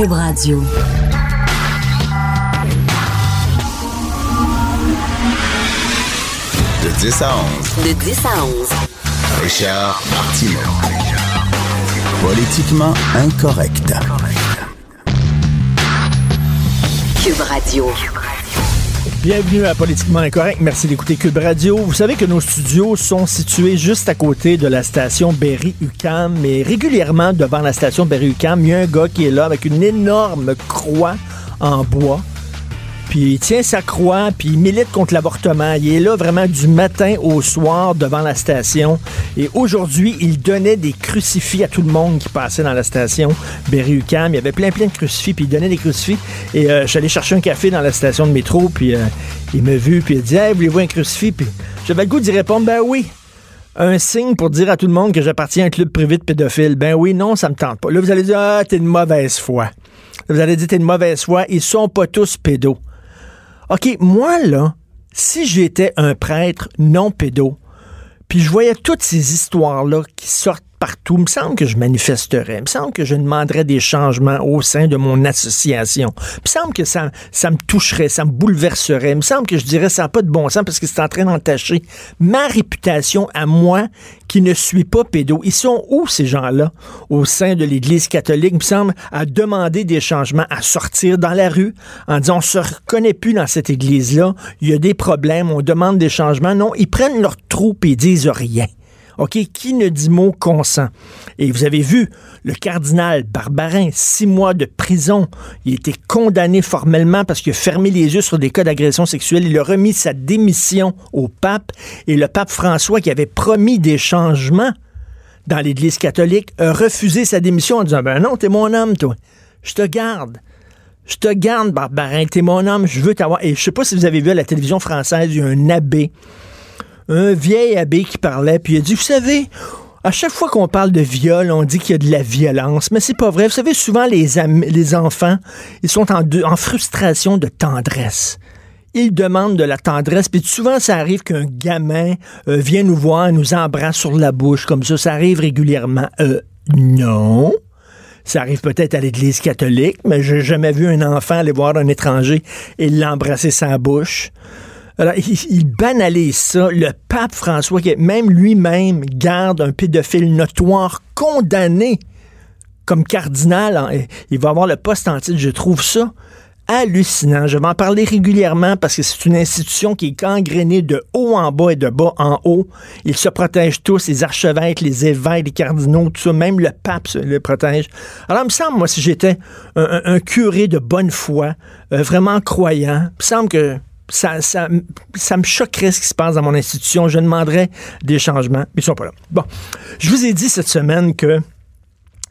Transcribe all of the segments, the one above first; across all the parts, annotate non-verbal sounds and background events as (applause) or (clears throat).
Cube Radio. De 10 à 11. De 10 à 11. Richard Martineau. Politiquement incorrect. Cube Radio. Bienvenue à Politiquement Incorrect. Merci d'écouter Cube Radio. Vous savez que nos studios sont situés juste à côté de la station Berry-UQAM, mais régulièrement devant la station Berry-UQAM, il y a un gars qui est là avec une énorme croix en bois puis il tient sa croix, puis il milite contre l'avortement. Il est là vraiment du matin au soir devant la station. Et aujourd'hui, il donnait des crucifix à tout le monde qui passait dans la station Berry-UQAM. Il y avait plein, plein de crucifix, puis il donnait des crucifix. Et euh, j'allais chercher un café dans la station de métro, puis euh, il m'a vu, puis il a dit Hey, voulez-vous un crucifix? Puis j'avais le goût d'y répondre Ben oui un signe pour dire à tout le monde que j'appartiens à un club privé de pédophiles. Ben oui, non, ça me tente pas. Là, vous allez dire, ah, t'es une mauvaise foi. Vous allez dire, t'es une mauvaise foi. Ils sont pas tous pédos. OK, moi, là, si j'étais un prêtre non pédo, puis je voyais toutes ces histoires-là qui sortent partout. Il me semble que je manifesterais. Il me semble que je demanderais des changements au sein de mon association. Il me semble que ça, ça me toucherait, ça me bouleverserait. Il me semble que je dirais ça n'a pas de bon sens parce que c'est en train d'entacher ma réputation à moi qui ne suis pas pédo. Ils sont où ces gens-là au sein de l'Église catholique, il me semble, à demander des changements, à sortir dans la rue en disant on se reconnaît plus dans cette Église-là, il y a des problèmes, on demande des changements. Non, ils prennent leur troupe et disent rien. OK, qui ne dit mot consent? Et vous avez vu, le cardinal Barbarin, six mois de prison. Il a été condamné formellement parce qu'il a fermé les yeux sur des cas d'agression sexuelle. Il a remis sa démission au pape. Et le pape François, qui avait promis des changements dans l'Église catholique, a refusé sa démission en disant, ben non, t'es mon homme, toi. Je te garde. Je te garde, Barbarin, t'es mon homme, je veux t'avoir. Et je sais pas si vous avez vu à la télévision française, il y a un abbé un vieil abbé qui parlait, puis il a dit, vous savez, à chaque fois qu'on parle de viol, on dit qu'il y a de la violence, mais c'est pas vrai. Vous savez, souvent les, les enfants, ils sont en, frustration de tendresse ils demandent de la tendresse. Puis souvent, ça arrive qu'un gamin euh, vient nous voir, nous embrasse sur la bouche comme ça. Ça arrive régulièrement. Euh, non. Ça arrive peut-être à l'Église catholique, mais j'ai jamais vu un enfant aller voir un étranger et l'embrasser sa bouche. Alors, il, banalise ça. Le pape François, qui même lui-même garde un pédophile notoire condamné comme cardinal, il va avoir le poste en titre. Je trouve ça hallucinant. Je vais en parler régulièrement parce que c'est une institution qui est gangrénée de haut en bas et de bas en haut. Ils se protègent tous, les archevêques, les évêques, les cardinaux, tout ça. Même le pape se le protège. Alors, il me semble, moi, si j'étais un, curé de bonne foi, euh, vraiment croyant, il me semble que ça, ça, ça, me choquerait ce qui se passe dans mon institution. Je demanderais des changements, mais ils sont pas là. Bon, je vous ai dit cette semaine que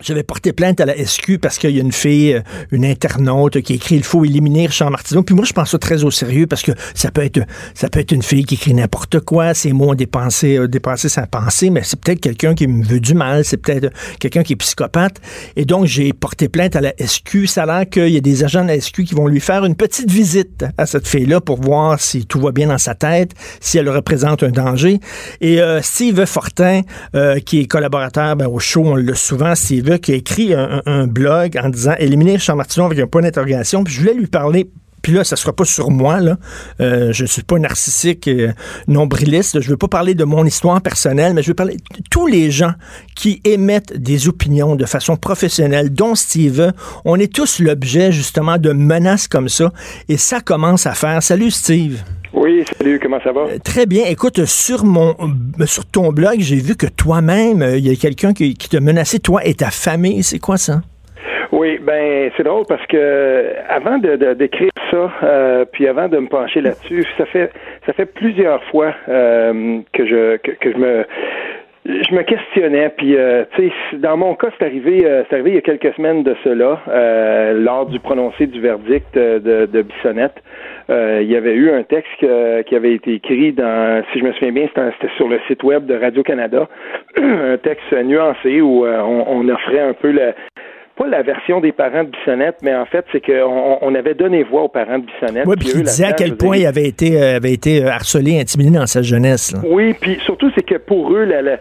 j'avais porté plainte à la SQ parce qu'il y a une fille, euh, une internaute, qui écrit il faut éliminer Richard Martineau. Puis moi, je pense ça très au sérieux parce que ça peut être, ça peut être une fille qui écrit n'importe quoi. Ses mots ont dépassé, euh, dépassé sa pensée, mais c'est peut-être quelqu'un qui me veut du mal. C'est peut-être quelqu'un qui est psychopathe. Et donc, j'ai porté plainte à la SQ. Ça a l'air qu'il y a des agents de la SQ qui vont lui faire une petite visite à cette fille-là pour voir si tout va bien dans sa tête, si elle représente un danger. Et euh, Steve Fortin, euh, qui est collaborateur ben, au show, on l'a souvent, Steve qui a écrit un, blog en disant éliminer Richard Martineau avec un point d'interrogation. Puis je voulais lui parler puis là, ça sera pas sur moi. Là. Euh, je ne suis pas narcissique, euh, nombriliste. Je veux pas parler de mon histoire personnelle, mais je veux parler de tous les gens qui émettent des opinions de façon professionnelle, dont Steve. On est tous l'objet, justement, de menaces comme ça. Et ça commence à faire. Salut, Steve. Oui, salut, comment ça va? Euh, très bien. Écoute, sur mon euh, sur ton blog, j'ai vu que toi-même, euh, il y a quelqu'un qui, qui t'a menacé, toi et ta famille. C'est quoi ça? Oui, ben c'est drôle parce que avant de d'écrire ça, puis avant de me pencher là-dessus, ça fait ça fait plusieurs fois que je que, je me je me questionnais, puis tu sais, dans mon cas, c'est arrivé, c'est arrivé il y a quelques semaines de cela, lors du prononcé du verdict de, de Bissonnette. Euh, il y avait eu un texte qui avait été écrit dans, si je me souviens bien, c'était sur le site web de Radio-Canada, (clears throat) un texte nuancé où euh, on, offrait un peu le, pas la version des parents de Bissonnette, mais en fait, c'est qu'on on avait donné voix aux parents de Bissonnette. Oui, puis il disait à quel point il avait été, euh, avait été harcelé, intimidé dans sa jeunesse. Oui, puis surtout, c'est que pour eux, la,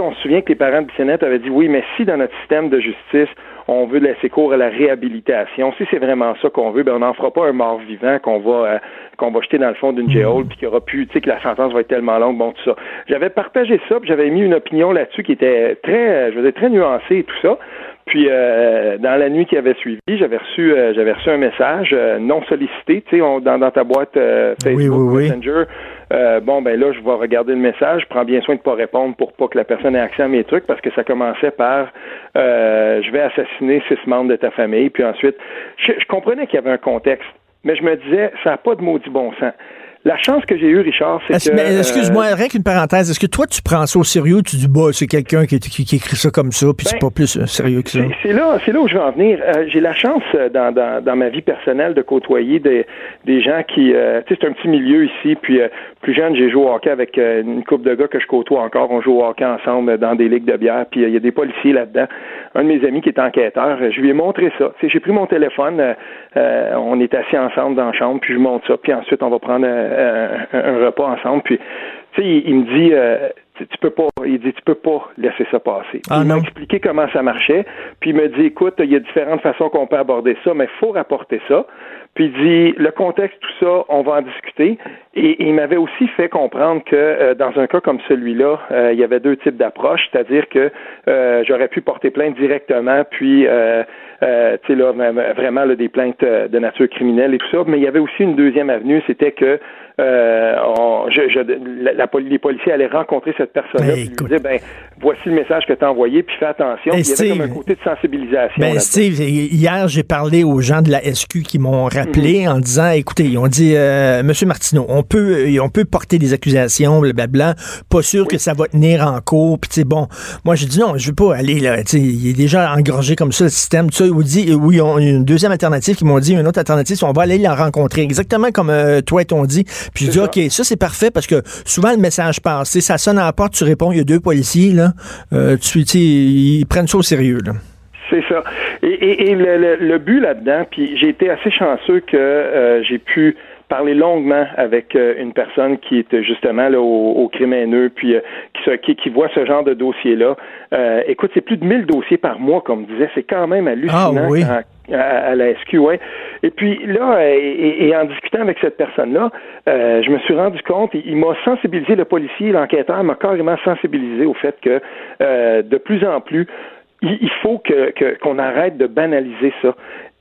on se souvient que les parents de Bissonnette avaient dit, oui, mais si dans notre système de justice, on veut laisser cours à la réhabilitation. Si c'est vraiment ça qu'on veut, ben on n'en fera pas un mort vivant qu'on va euh, qu'on va jeter dans le fond d'une jail puis qu'il aura pu, tu sais, que la sentence va être tellement longue, bon tout ça. J'avais partagé ça, puis j'avais mis une opinion là-dessus qui était très, je veux dire, très nuancée et tout ça. Puis euh, dans la nuit qui avait suivi, j'avais reçu euh, j'avais reçu un message non sollicité, tu sais, dans, dans ta boîte Facebook Messenger. Bon ben là, je vais regarder le message, prends bien soin de pas répondre pour pas que la personne ait accès à mes trucs parce que ça commençait par je vais assassiner six membres de ta famille, puis ensuite je comprenais qu'il y avait un contexte mais je me disais, ça n'a pas de maudit bon sens. La chance que j'ai eue, Richard, c'est que... Mais excuse-moi, euh, rien qu'une parenthèse. Est-ce que toi, tu prends ça au sérieux? Tu dis, bah, c'est quelqu'un qui, qui, écrit ça comme ça, puis c'est ben, pas plus euh, sérieux que ça? C'est là, là où je veux en venir. Euh, j'ai la chance, dans, dans, dans, ma vie personnelle, de côtoyer des, des gens qui... tu sais, c'est un petit milieu ici, puis plus jeune, j'ai joué au hockey avec une couple de gars que je côtoie encore. On joue au hockey ensemble dans des ligues de bière, puis il y a des policiers là-dedans. Un de mes amis qui est enquêteur, je lui ai montré ça. J'ai pris mon téléphone, on est assis ensemble dans la chambre, puis je montre ça, puis ensuite, on va prendre un un repas ensemble. Puis, tu sais, il, me dit, euh, tu, peux pas, il dit, tu peux pas laisser ça passer. Ah, il m'a expliqué comment ça marchait. Puis il me dit, écoute, il y a différentes façons qu'on peut aborder ça, mais il faut rapporter ça. Puis il dit, le contexte, tout ça, on va en discuter. Et, il m'avait aussi fait comprendre que euh, dans un cas comme celui-là, euh, il y avait deux types d'approches, c'est-à-dire que j'aurais pu porter plainte directement, puis euh, tu sais là, vraiment là, des plaintes de nature criminelle et tout ça. Mais il y avait aussi une deuxième avenue, c'était que euh, la, les policiers allaient rencontrer cette personne-là et lui dire ben voici le message que tu as envoyé puis fais attention. il y avait comme un côté de sensibilisation. Ben Steve, hier j'ai parlé aux gens de la SQ qui m'ont rappelé mhm. en disant écoutez, ils ont dit euh, Monsieur Martineau, on peut on peut porter des accusations, blablabla, pas sûr que ça va tenir en cours. Puis tu sais bon, moi j'ai dit non, je veux pas aller là. Il est déjà engorgé comme ça le système. Tout ça, ils dit oui, ils ont une deuxième alternative qui m'ont dit une autre alternative, on va aller la rencontrer exactement comme euh, toi et ton dit. Puis je dis, OK, ça, c'est parfait parce que souvent, le message passe. Ça sonne à la porte, tu réponds, il y a deux policiers, là. Euh, tu, ils prennent ça au sérieux, là. C'est ça. Et, le, but là-dedans, puis j'ai été assez chanceux que euh, j'ai pu parler longuement avec euh, une personne qui est justement là, au, au crime haineux, puis qui, qui, voit ce genre de dossier-là. écoute, c'est plus de 1000 dossiers par mois, comme disait. C'est quand même hallucinant ah, oui à, la SQ, ouais. Et puis là, euh, et, en discutant avec cette personne-là, euh, je me suis rendu compte, il, m'a sensibilisé, le policier, l'enquêteur m'a carrément sensibilisé au fait que euh, de plus en plus, il, faut que qu'on arrête de banaliser ça.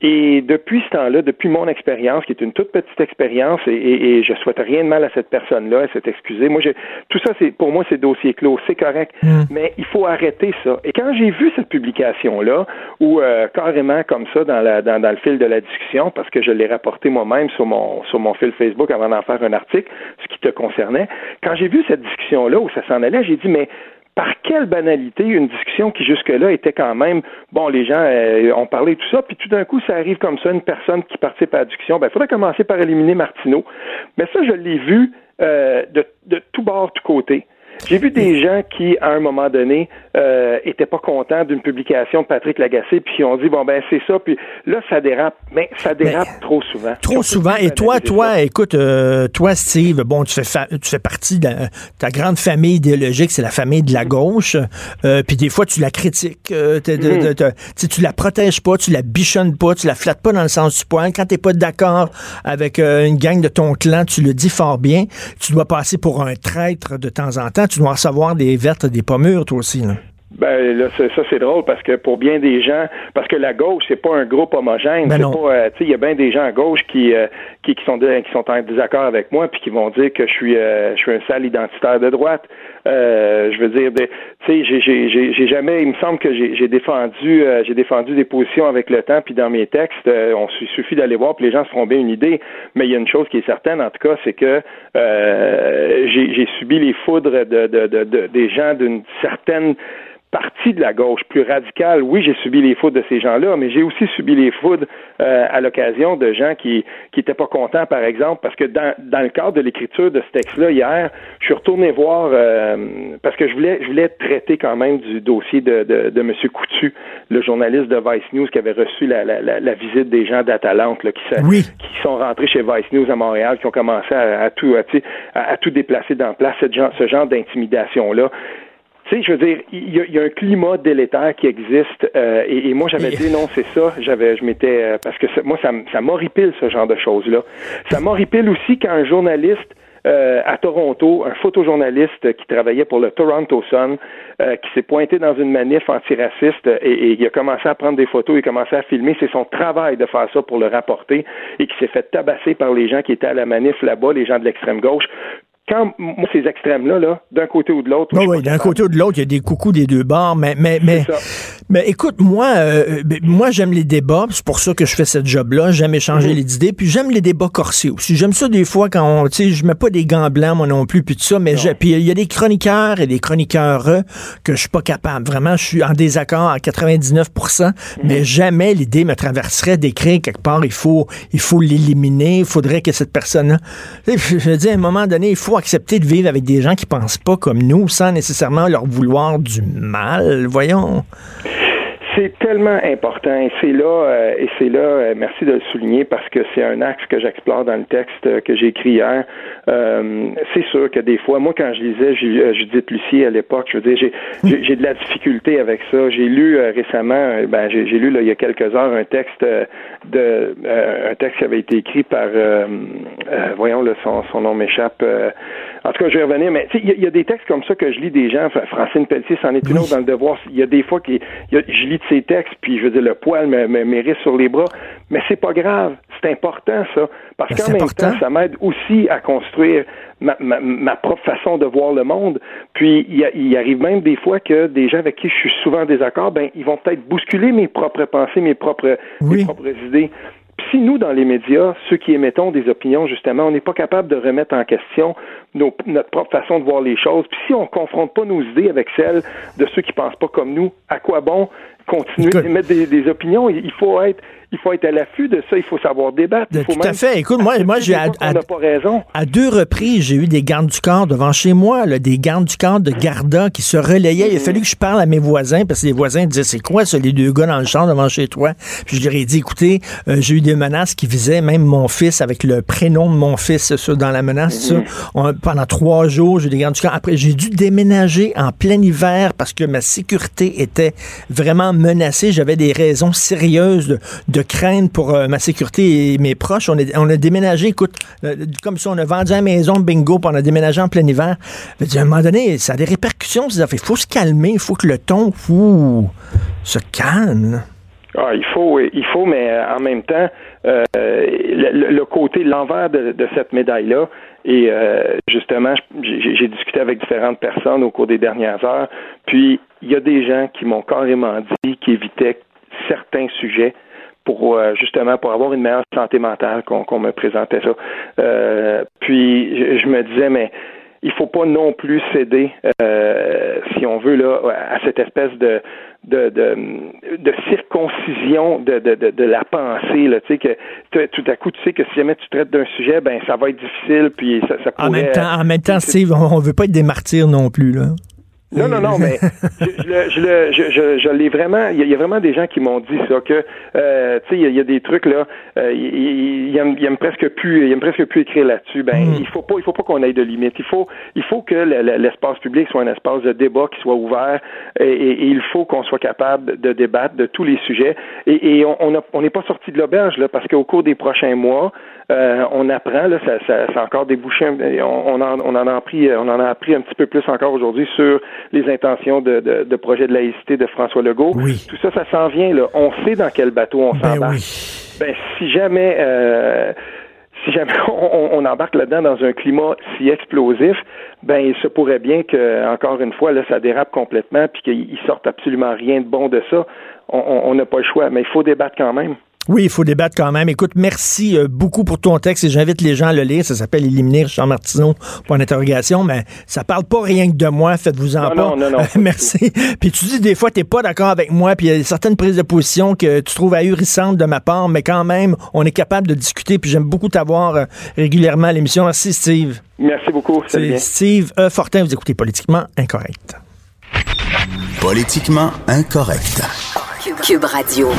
Et depuis ce temps-là, depuis mon expérience, qui est une toute petite expérience, et, et, et, je souhaite rien de mal à cette personne-là, elle s'est excusée. Moi, j'ai, tout ça, c'est pour moi, c'est dossier clos, c'est correct, mm. mais il faut arrêter ça. Et quand j'ai vu cette publication-là, ou euh, carrément comme ça dans, la, dans, dans, le fil de la discussion, parce que je l'ai rapporté moi-même sur mon sur mon fil Facebook avant d'en faire un article, ce qui te concernait, quand j'ai vu cette discussion-là où ça s'en allait, j'ai dit mais par quelle banalité une discussion qui jusque-là était quand même, bon, les gens euh, ont parlé de tout ça, puis tout d'un coup, ça arrive comme ça, une personne qui participe à la discussion, ben, il faudrait commencer par éliminer Martineau. Mais ça, je l'ai vu euh, de, de tout bord, tout côté. J'ai vu des gens qui, à un moment donné, euh, étaient pas contents d'une publication de Patrick Lagacé, puis qui ont dit bon ben c'est ça, puis là ça dérape, mais ça dérape trop souvent. Trop souvent. Et toi, toi, écoute, euh, toi Steve, bon, tu fais tu fais partie de ta grande famille idéologique, c'est la famille de la gauche, euh, puis des fois tu la critiques, euh, mm-hmm. tu la protèges pas, tu la bichonnes pas, tu la flattes pas dans le sens du poil. Quand t'es pas d'accord avec euh, une gang de ton clan, tu le dis fort bien. Tu dois passer pour un traître de temps en temps tu dois recevoir des vertes, des pommures, toi aussi. Ben là, ça c'est drôle parce que pour bien des gens, parce que la gauche c'est pas un groupe homogène, ben c'est pas, euh, il y a bien des gens à gauche qui, euh, qui qui sont qui sont en désaccord avec moi puis qui vont dire que je suis euh, je suis un sale identitaire de droite. je veux dire, tu sais, j'ai j'ai j'ai jamais, il me semble que j'ai défendu j'ai défendu des positions avec le temps puis dans mes textes, on suffit d'aller voir puis les gens se feront bien une idée. Mais il y a une chose qui est certaine en tout cas, c'est que j'ai subi les foudres de, de, de des gens d'une certaine partie de la gauche plus radicale, oui, j'ai subi les foudres de ces gens-là, mais j'ai aussi subi les foudres euh, à l'occasion de gens qui qui étaient pas contents, par exemple, parce que dans, dans le cadre de l'écriture de ce texte-là hier, je suis retourné voir euh, parce que je voulais je voulais traiter quand même du dossier de de, de M. Coutu, le journaliste de Vice News qui avait reçu la, la, la, visite des gens d'Atalante là, qui, qui sont rentrés chez Vice News à Montréal, qui ont commencé à, à tout à, à, tout déplacer dans place, ce genre, ce genre d'intimidation-là tu sais, je veux dire, il y, a un climat délétère qui existe, euh, et, moi j'avais dénoncé ça. J'avais, je m'étais, euh, parce que moi ça, ça m'horripile ce genre de choses-là. Ça m'horripile aussi quand un journaliste euh, à Toronto, un photojournaliste qui travaillait pour le Toronto Sun, qui s'est pointé dans une manif antiraciste et, et, il a commencé à prendre des photos, il a commencé à filmer. C'est son travail de faire ça pour le rapporter et qui s'est fait tabasser par les gens qui étaient à la manif là-bas, les gens de l'extrême gauche quand moi, ces extrêmes-là, là, d'un côté ou de l'autre. oui, d'un côté ou de l'autre, il y a des coucous des deux bords, mais mais mais, mais écoute, moi, euh, ben, moi j'aime les débats, c'est pour ça que je fais ce job-là. J'aime échanger mhm. les idées, puis j'aime les débats corsés aussi. J'aime ça des fois quand on, tu sais, je mets pas des gants blancs moi non plus, puis tout ça, mais puis il y a des chroniqueurs et des chroniqueurs que je suis pas capable. Vraiment, je suis en désaccord à 99%, mhm. mais jamais l'idée me traverserait d'écrire quelque part. Il faut, il faut l'éliminer. Il faudrait que cette personne-là, je veux dire, à un moment donné, il faut accepter de vivre avec des gens qui pensent pas comme nous sans nécessairement leur vouloir du mal. Voyons. C'est tellement important et c'est là euh, et c'est là euh, merci de le souligner parce que c'est un axe que j'explore dans le texte euh, que j'ai écrit hier. c'est sûr que des fois, moi quand je lisais Judith Lucie à l'époque, je veux dire, j'ai, j'ai, de la difficulté avec ça. J'ai lu récemment, ben j'ai, lu là, il y a quelques heures un texte de un texte qui avait été écrit par voyons le son, son nom m'échappe. En tout cas, je vais revenir, mais il y, y, a des textes comme ça que je lis des gens. Francine Pelletier, c'en est une autre dans le devoir. Il y a des fois que je lis ces textes, puis je veux dire, le poil me, mérite sur les bras. Mais c'est pas grave. C'est important, ça. Parce ben, qu'en même temps, ça m'aide aussi à construire ma, ma, propre façon de voir le monde. Puis, il, il, arrive même des fois que des gens avec qui je suis souvent en désaccord, ben, ils vont peut-être bousculer mes propres pensées, mes propres, mes propres idées. Si nous, dans les médias, ceux qui émettons des opinions, justement, on n'est pas capable de remettre en question notre propre façon de voir les choses, si on ne confronte pas nos idées avec celles de ceux qui ne pensent pas comme nous, à quoi bon continuer d'émettre des, des opinions? Il faut être il faut être à l'affût de ça, il faut savoir débattre. tout à fait. Écoute, moi, moi j'ai (laughs) à, à, deux reprises, j'ai eu des gardes du corps devant chez moi, là, des gardes du corps de Garda qui se relayaient. Il a fallu que je parle à mes voisins parce que les voisins disaient c'est quoi ça, les deux gars dans le champ devant chez toi? Puis je leur ai dit écoutez, euh, j'ai eu des menaces qui visaient même mon fils avec le prénom de mon fils ça, dans la menace. Mhm. pendant trois jours, j'ai eu des gardes du corps. Après, j'ai dû déménager en plein hiver parce que ma sécurité était vraiment menacée. J'avais des raisons sérieuses de crainte pour euh, ma sécurité et mes proches. On, on a déménagé, écoute, euh, comme si on a vendu la maison, bingo, puis on a déménagé en plein hiver. à un moment donné, ça a des répercussions. Il faut se calmer, il faut que le ton se calme. Ah, il faut, il faut, mais euh, en même temps, le, côté, l'envers de, cette médaille-là, et justement, j'ai discuté avec différentes personnes au cours des dernières heures, puis il y a des gens qui m'ont carrément dit qu'ils évitaient certains sujets pour euh, justement pour avoir une meilleure santé mentale qu'on me présentait ça. Euh, puis je, me disais mais il faut pas non plus céder, euh, si on veut, là, à cette espèce de de, de, de circoncision de, de, de, la pensée. Là, tu sais, que tout à coup, tu sais que si jamais tu traites d'un sujet, ben ça va être difficile, puis ça, ça pourrait... En même temps, en même temps Steve, on veut pas être des martyrs non plus, là. Non, non, non, mais (laughs) je, je, je, je, je l'ai vraiment. Il y, a vraiment des gens qui m'ont dit ça que, euh, tu sais, il y, a des trucs là. Euh, il, aime, presque plus, il aime presque plus écrire là-dessus. Ben, hmm. il faut pas, il faut pas qu'on aille de limite. Il faut, il faut que l'espace public soit un espace de débat qui soit ouvert, et, il faut qu'on soit capable de débattre de tous les sujets. Et, et on n'est on pas sorti de l'auberge là, parce qu'au cours des prochains mois, euh, on apprend, là, ça, ça, ça a encore débouché, on, on, en, on en a appris, on en a appris un petit peu plus encore aujourd'hui sur les intentions de, de, de, projet de laïcité de François Legault. Tout ça, ça s'en vient. Là. On sait dans quel bateau on ben s'embarque. Ben, si jamais euh, si jamais (laughs) on, on embarque là-dedans dans un climat si explosif, ben il se pourrait bien que, encore une fois, là, ça dérape complètement, puis qu'il sorte absolument rien de bon de ça. On n'a pas le choix, mais il faut débattre quand même. Oui, il faut débattre quand même. Écoute, merci euh, beaucoup pour ton texte et j'invite les gens à le lire. Ça s'appelle Éliminer Richard Martineau, point d'interrogation, mais ça parle pas rien que de moi. Faites-vous en Non, pas. non, non, non, (laughs) merci. Puis tu dis des fois, t'es pas d'accord avec moi, puis il y a certaines prises de position que tu trouves ahurissantes de ma part, mais quand même, on est capable de discuter. Puis j'aime beaucoup t'avoir euh, régulièrement à l'émission. Merci, Steve. Merci beaucoup. C'est bien. Steve E. Fortin. Vous écoutez Politiquement Incorrect. Politiquement incorrect. Cube Radio.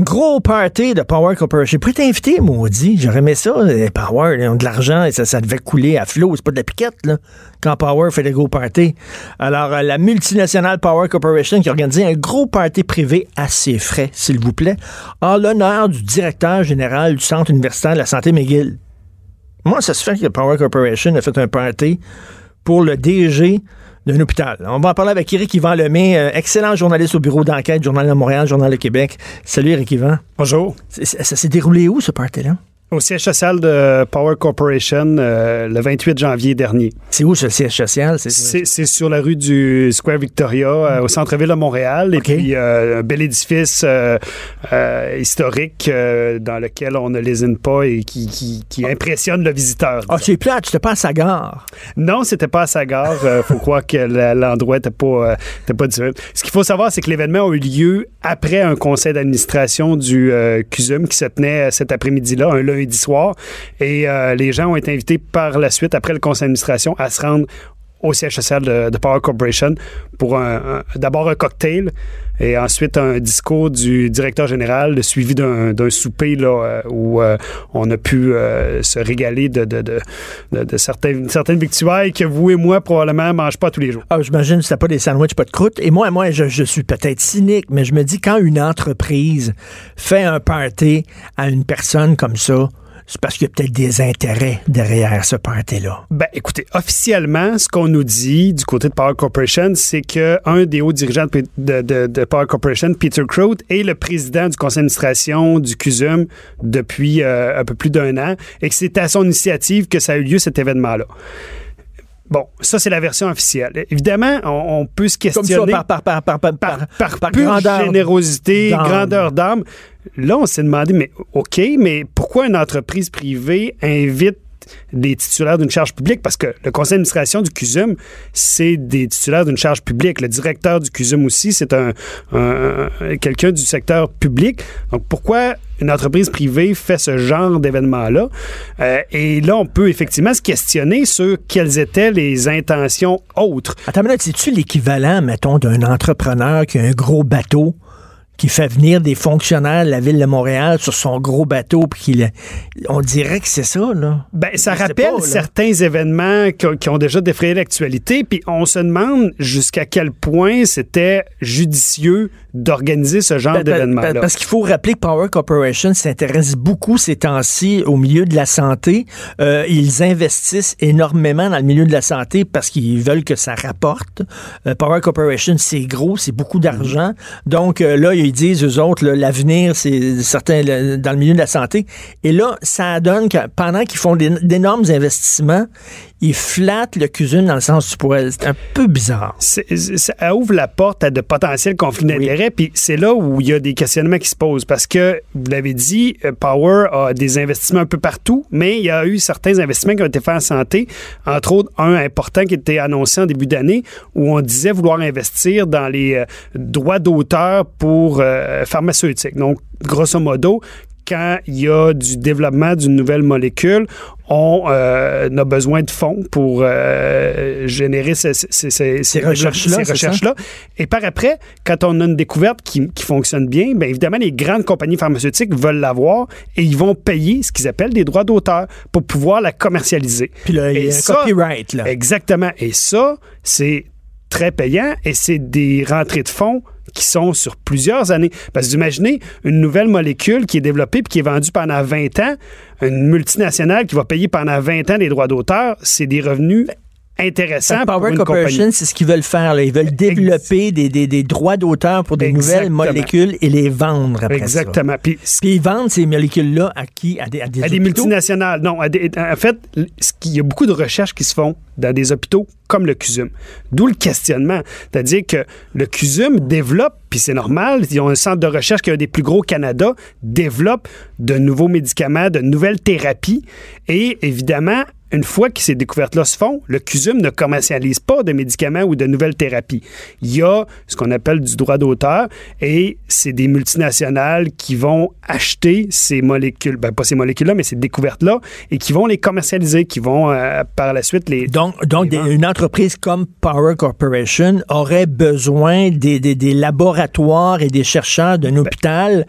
Gros party de Power Corporation. J'ai pris t'inviter, maudit. J'aurais aimé ça. Power, ils ont de l'argent et ça, ça devait couler à flot. C'est pas de la piquette, là, quand Power fait des gros parties. Alors, euh, la multinationale Power Corporation qui a organisé un gros party privé à ses frais, s'il vous plaît, en l'honneur du directeur général du Centre universitaire de la santé McGill. Moi, ça se fait que Power Corporation a fait un party pour le DG d'un hôpital. On va en parler avec Éric Yvan Lemay, euh, excellent journaliste au bureau d'enquête, Journal de Montréal, Journal de Québec. Salut Éric Yvan. Bonjour. Ça, ça s'est déroulé où, ce party-là? Au siège social de Power Corporation euh, le 28 janvier dernier. C'est où, ce siège social? C'est- C'est c'est sur la rue du Square Victoria, euh, au centre-ville de Montréal. Et puis, euh, un bel édifice historique dans lequel on ne lésine pas et qui, qui- qui impressionne le visiteur. Ah, tu es plate, tu te passes à gare. Non, c'était pas à sa gare. Faut croire que l'endroit n'était pas, était pas disponible. Ce qu'il faut savoir, c'est que l'événement a eu lieu après un conseil d'administration du CUSUM qui se tenait cet après-midi-là, un lundi soir. Et euh, les gens ont été invités par la suite, après le conseil d'administration, à se rendre au social de, de Power Corporation pour d'abord un cocktail et ensuite un discours du directeur général suivi d'un d'un souper là, euh, où euh, on a pu euh, se régaler de, de, de, certaines, certaines victuailles que vous et moi probablement ne mangent pas tous les jours. Ah, j'imagine que c'était pas des sandwichs, pas de croûte. Et moi, moi, je, je suis peut-être cynique, mais je me dis, quand une entreprise fait un party à une personne comme ça, c'est parce qu'il y a peut-être des intérêts derrière ce party-là. Ben, écoutez, officiellement, ce qu'on nous dit du côté de Power Corporation, c'est que un des hauts dirigeants de, Power Corporation, Peter Crout, est le président du conseil d'administration du CUSUM depuis euh, un peu plus d'un an et que c'est à son initiative que ça a eu lieu cet événement-là. Bon, ça, c'est la version officielle. Évidemment, on, peut se questionner. Par, par, par, par pure générosité, grandeur d'âme. Là, on s'est demandé, mais OK, mais pourquoi une entreprise privée invite des titulaires d'une charge publique? Parce que le conseil d'administration du CUSUM, c'est des titulaires d'une charge publique. Le directeur du CUSUM aussi, c'est un, un- un- quelqu'un du secteur public. Donc, pourquoi une entreprise privée fait ce genre d'événement-là? Euh, et là, on peut effectivement se questionner sur quelles étaient les intentions autres. Attends une minute, c'est-tu l'équivalent, mettons, d'un entrepreneur qui a un gros bateau, qui fait venir des fonctionnaires de la ville de Montréal sur son gros bateau, puis qu'il, on dirait que c'est ça, là. Ben, ça Je rappelle pas, certains événements qui ont, qui ont déjà défrayé l'actualité, puis on se demande jusqu'à quel point c'était judicieux d'organiser ce genre Pa- pa- d'événement-là. pa- Parce qu'il faut rappeler que Power Corporation s'intéresse beaucoup ces temps-ci au milieu de la santé. Euh, ils investissent énormément dans le milieu de la santé parce qu'ils veulent que ça rapporte. Euh, Power Corporation, c'est gros, c'est beaucoup d'argent. Donc euh, là, ils disent, eux autres, l'avenir, c'est certain le- dans le milieu de la santé. Et là, ça donne que pendant qu'ils font d'é- d'énormes investissements, ils flattent le cuisine dans le sens du poil. C'est un peu bizarre. Ça ouvre la porte à de potentiels conflits d'intérêts, puis c'est là où il y a des questionnements qui se posent. Parce que, vous l'avez dit, euh, Power a des investissements un peu partout, mais il y a eu certains investissements qui ont été faits en santé, entre autres un important qui était annoncé en début d'année, où on disait vouloir investir dans les euh, droits d'auteur pour euh, pharmaceutiques. Donc, grosso modo, quand il y a du développement d'une nouvelle molécule, on euh, a besoin de fonds pour euh, générer ces, ces- ces- ces- ces recherches-là. Et par après, quand on a une découverte qui, qui fonctionne bien, bien évidemment, les grandes compagnies pharmaceutiques veulent l'avoir et ils vont payer ce qu'ils appellent des droits d'auteur pour pouvoir la commercialiser. Puis là, il y Et a un ça- copyright, là. Exactement. Et ça, c'est très payant et c'est des rentrées de fonds qui sont sur plusieurs années. Parce que vous imaginez une nouvelle molécule qui est développée puis qui est vendue pendant 20 ans, une multinationale qui va payer pendant 20 ans des droits d'auteur, c'est des revenus intéressant. pour Power une Corporation, c'est ce qu'ils veulent faire. là. Ils veulent développer des, des- des droits d'auteur pour des nouvelles molécules et les vendre après ça. Exactement. Puis ce Puis ils vendent ces molécules-là à qui? À des, à des, à des multinationales. Non, à des- en fait, il y a beaucoup de recherches qui se font dans des hôpitaux comme le CUSUM. D'où le questionnement. C'est-à-dire que le CUSUM développe, puis c'est normal, ils ont un centre de recherche qui est un des plus gros au Canada, développe de nouveaux médicaments, de nouvelles thérapies. Et évidemment, une fois que ces découvertes-là se font, le CUSUM ne commercialise pas de médicaments ou de nouvelles thérapies. Il y a ce qu'on appelle du droit d'auteur et c'est des multinationales qui vont acheter ces molécules, ben pas ces molécules-là, mais ces découvertes-là et qui vont les commercialiser, qui vont euh, par la suite les... Donc, donc Les des- ventes. une entreprise comme Power Corporation aurait besoin des, des- des laboratoires et des chercheurs d'un hôpital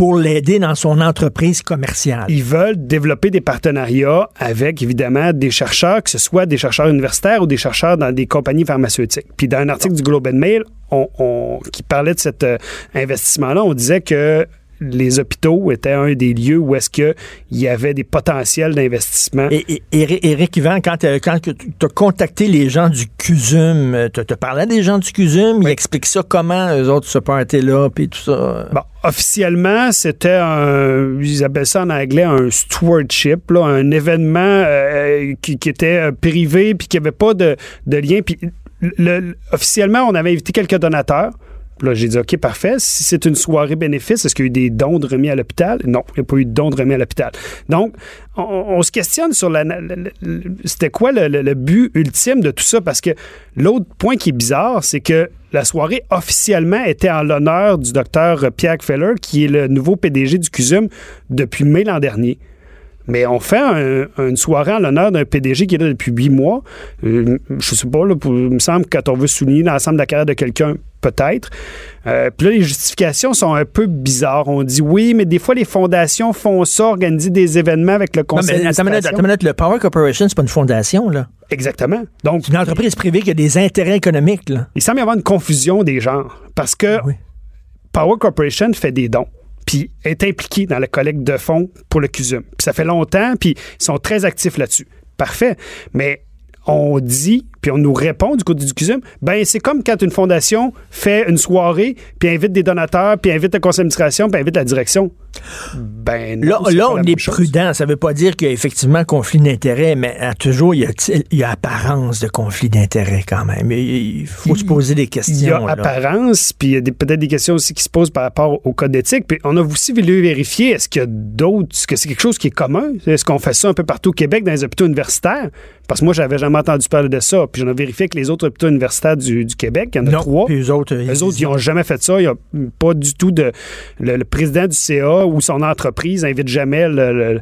pour l'aider dans son entreprise commerciale. Ils veulent développer des partenariats avec, évidemment, des chercheurs, que ce soit des chercheurs universitaires ou des chercheurs dans des compagnies pharmaceutiques. Puis dans un article du Globe Mail on- on- qui parlait de cet euh, investissement-là, on disait que les hôpitaux étaient un des lieux où est-ce qu'il y avait des potentiels d'investissement. Et, et- Éric Yvan, quand, tu as contacté les gens du CUSUM, tu as parlé à des gens du CUSUM, ils expliquent ça comment, eux autres, se party-là, puis tout ça? Bon, officiellement, c'était un, ils appellent ça en anglais un stewardship, là, un événement euh, qui, qui était euh, privé puis qui n'avait pas de, de lien. Puis le- le- officiellement, on avait invité quelques donateurs. Là, j'ai dit, OK, parfait. Si c'est une soirée bénéfice, est-ce qu'il y a eu des dons remis à l'hôpital? Non, il n'y a pas eu de dons remis à l'hôpital. Donc, on, se questionne sur c'était quoi le, le- le but ultime de tout ça? Parce que l'autre point qui est bizarre, c'est que la soirée officiellement était en l'honneur du docteur Pierre Feller, qui est le nouveau PDG du CUSUM depuis mai l'an dernier. Mais on fait un- une soirée en l'honneur d'un PDG qui est là depuis huit mois. Euh, je sais pas, là, pour- il me semble que quand on veut souligner l'ensemble de la carrière de quelqu'un, peut-être. Euh, Puis là, les justifications sont un peu bizarres. On dit oui, mais des fois, les fondations font ça, organiser des événements avec le Non, conseil mais attends minute, attends minute, le Power Corporation, c'est pas une fondation, là. Exactement. Donc, C'est une entreprise privée qui a des intérêts économiques, là. il semble y avoir une confusion des genres. Parce que Oui. Power Corporation fait des dons, puis est impliqué dans la collecte de fonds pour le CUSUM. Puis ça fait longtemps, puis ils sont très actifs là-dessus. Parfait. Mais on dit, puis on nous répond du côté du CUSUM, ben c'est comme quand une fondation fait une soirée, puis invite des donateurs, puis invite le conseil d'administration, puis invite la direction. Ben non, Là, là on est chose. prudent. Ça veut pas dire qu'il y a effectivement conflit d'intérêts, mais à toujours, il y a, il y a apparence de conflit d'intérêts quand même. Il, il faut se poser des questions. Il y a là. apparence, puis il y a peut-être des questions aussi qui se posent par rapport au code d'éthique. Puis on a aussi voulu vérifier est-ce qu'il y a d'autres, est-ce que c'est quelque chose qui est commun? Est-ce qu'on fait ça un peu partout au Québec dans les hôpitaux universitaires? Parce que moi, j'avais jamais entendu parler de ça. Puis j'en ai vérifié avec les autres hôpitaux universitaires du, du Québec. Il y en a Non, trois. puis eux autres, Eux autres, ils n'ont jamais fait ça. Il n'y a pas du tout de. Le, le président du CA ou son entreprise n'invite jamais le,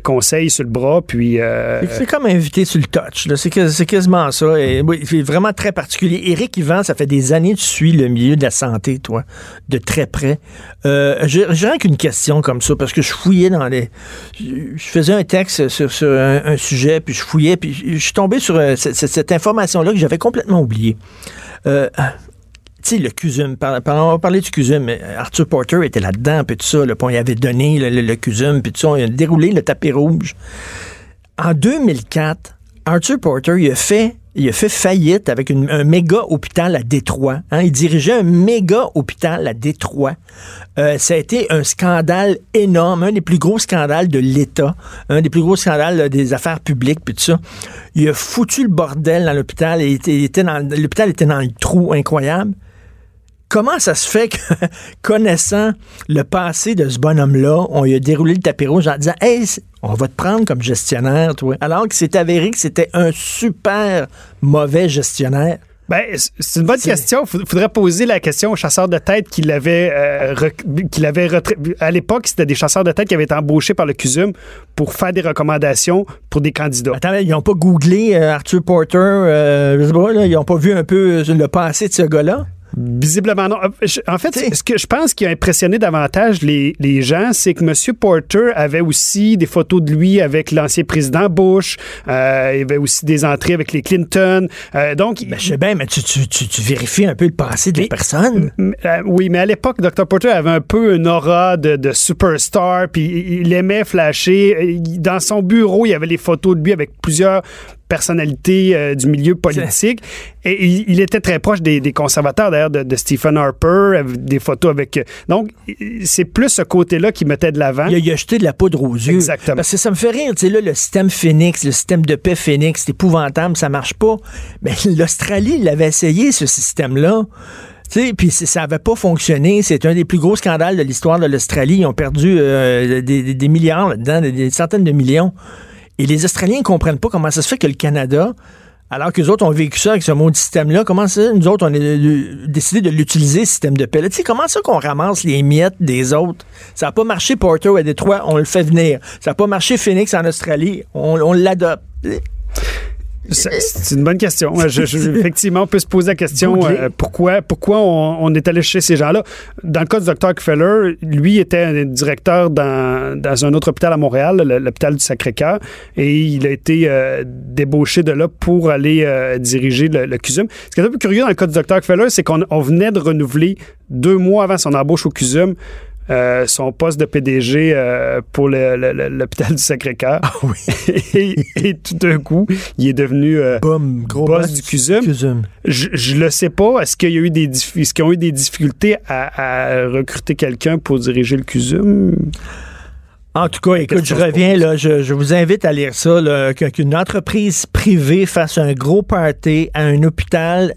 conseil sur le bras. Puis. euh, C'est- comme invité sur le touch. là. C'est quasiment ça. Et, oui, c'est vraiment très particulier. Éric Yvan, ça fait des années que tu suis le milieu de la santé, toi, de très près. Euh, J'ai rien qu'une question comme ça, parce que je fouillais dans les... Je faisais un texte sur, un, sujet, puis je fouillais, puis je suis tombé sur euh, cette, cette information-là que j'avais complètement oubliée. Euh, tu sais, le CUSUM, on va parler du CUSUM, mais Arthur Porter était là-dedans, puis tout ça, là, avait donné le, le, CUSUM, puis tout ça, on a déroulé le tapis rouge. En 2004, Arthur Porter, il a fait, il a fait faillite avec un méga hôpital à Détroit. hein. Il dirigeait un méga hôpital à Détroit. Euh, ça a été un scandale énorme, un des plus gros scandales de l'État, un des plus gros scandales des affaires publiques, puis tout ça. Il a foutu le bordel dans l'hôpital. L'hôpital était dans le trou incroyable. Comment ça se fait que, (laughs) connaissant le passé de ce bonhomme-là, on lui a déroulé le tapis rouge en disant Hey, on va te prendre comme gestionnaire, toi. Alors que c'est avéré que c'était un super mauvais gestionnaire. Ben, c'est une bonne question. Il faudrait poser la question aux chasseurs de tête qui l'avaient euh, rec- qui l'avaient retrait- À l'époque, c'était des chasseurs de tête qui avaient été embauchés par le CUSUM pour faire des recommandations pour des candidats. Attends, ils n'ont pas googlé euh, Arthur Porter, euh, je sais pas, là, ils n'ont pas vu un peu le passé de ce gars-là? Visiblement non. Euh, En fait, T'sais. ce que je pense qui a impressionné davantage les, les gens, c'est que M. Porter avait aussi des photos de lui avec l'ancien président Bush. Euh, il y avait aussi des entrées avec les Clinton. Euh, donc, Ben, je sais bien, mais tu, tu, tu, tu vérifies un peu le passé de la personne. Euh, oui, mais à l'époque, Dr. Porter avait un peu une aura de, de superstar, puis il aimait flasher. Dans son bureau, il y avait les photos de lui avec plusieurs personnalité euh, du milieu politique. Et il, il était très proche des, des conservateurs, d'ailleurs, de, de Stephen Harper, avec des photos avec... euh, Donc, c'est plus ce côté-là qui mettait de l'avant. Il a, il a jeté de la poudre aux yeux. Exactement. Parce que ça me fait rire, tu sais, là, le système Phoenix, le système de paix Phoenix, c'est épouvantable, ça marche pas. Mais (laughs) l'Australie l'avait essayé, ce système-là. Tu sais, puis ça n'avait pas fonctionné. C'est un des plus gros scandales de l'histoire de l'Australie. Ils ont perdu euh, des milliards là-dedans, des, des centaines de millions. Et les Australiens ne comprennent pas comment ça se fait que le Canada, alors que les autres ont vécu ça avec ce maudit système-là, comment ça, nous autres, on a euh, décidé de l'utiliser, ce système de là? Tu sais, comment ça qu'on ramasse les miettes des autres? Ça n'a pas marché Porto à Détroit, on le fait venir. Ça n'a pas marché Phoenix en Australie, on l'adopte. C'est une bonne question. Je- je- (laughs) effectivement, on peut se poser la question euh, pourquoi, pourquoi on, on est allé chez ces gens-là? Dans le cas du docteur Feller, lui était un directeur dans, dans un autre hôpital à Montréal, l'hôpital du Sacré-Cœur, et il a été euh, débauché de là pour aller euh, diriger le, le CUSUM. Ce qui est un peu curieux dans le cas du docteur Feller, c'est qu'on on venait de renouveler deux mois avant son embauche au CUSUM. Euh, son poste de PDG euh, pour l'hôpital du Sacré-Cœur. oui. (laughs) et, et tout d'un coup, il est devenu euh, gros boss du CUSUM. CUSUM. Je, je le sais pas. Est-ce qu'il y a eu des qu'ils ont eu des difficultés à, à recruter quelqu'un pour diriger le CUSUM? En tout cas, écoute, je reviens, là, je, je vous invite à lire ça, qu'une entreprise privée fasse un gros party à un hôpital.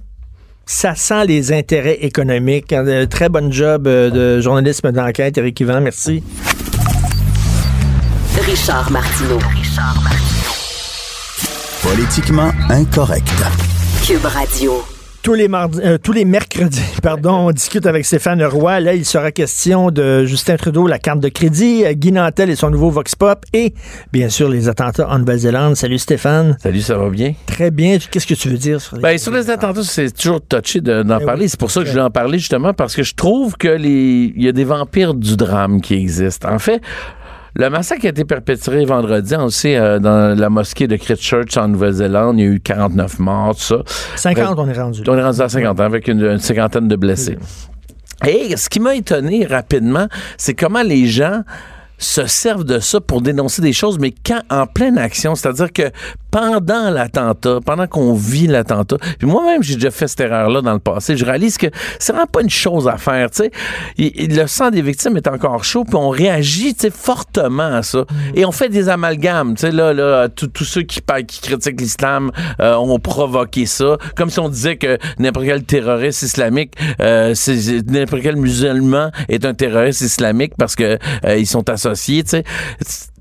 Ça sent les intérêts économiques. Euh, Très bon job euh, de journalisme d'enquête, Eric Yvan, merci. Richard Martineau. Politiquement incorrect. Cube Radio. Tous les, mardis, euh, tous les mercredis, (laughs) pardon, on discute avec Stéphane Roy. Là, il sera question de Justin Trudeau, la carte de crédit, euh, Guy Nantel et son nouveau Vox Pop et, bien sûr, les attentats en Nouvelle-Zélande. Salut Stéphane. Salut, ça va bien? Très bien. Qu'est-ce que tu veux dire sur les... Ben, sur les attentats, c'est toujours touché de- d'en Ben parler. oui, c'est pour ça que je voulais en parler justement parce que je trouve que les il y a des vampires du drame qui existent. En fait, le massacre a été perpétré vendredi, on sait, euh, dans la mosquée de Christchurch en Nouvelle-Zélande. Il y a eu 49 morts, tout ça. 50, on est rendu. On est rendu à 50 ans avec une, une cinquantaine de blessés. Et ce qui m'a étonné rapidement, c'est comment les gens se servent de ça pour dénoncer des choses, mais quand en pleine action, c'est-à-dire que pendant l'attentat, pendant qu'on vit l'attentat, puis moi-même j'ai déjà fait cette erreur-là dans le passé, je réalise que c'est vraiment pas une chose à faire, tu sais. Le sang des victimes est encore chaud, puis on réagit, tu sais, fortement à ça, et on fait des amalgames, tu sais. Là, là, tous ceux qui, critiquent l'islam euh, ont provoqué ça, comme si on disait que n'importe quel terroriste islamique, euh, n'importe quel musulman est un terroriste islamique parce que euh, ils sont associés, tu sais.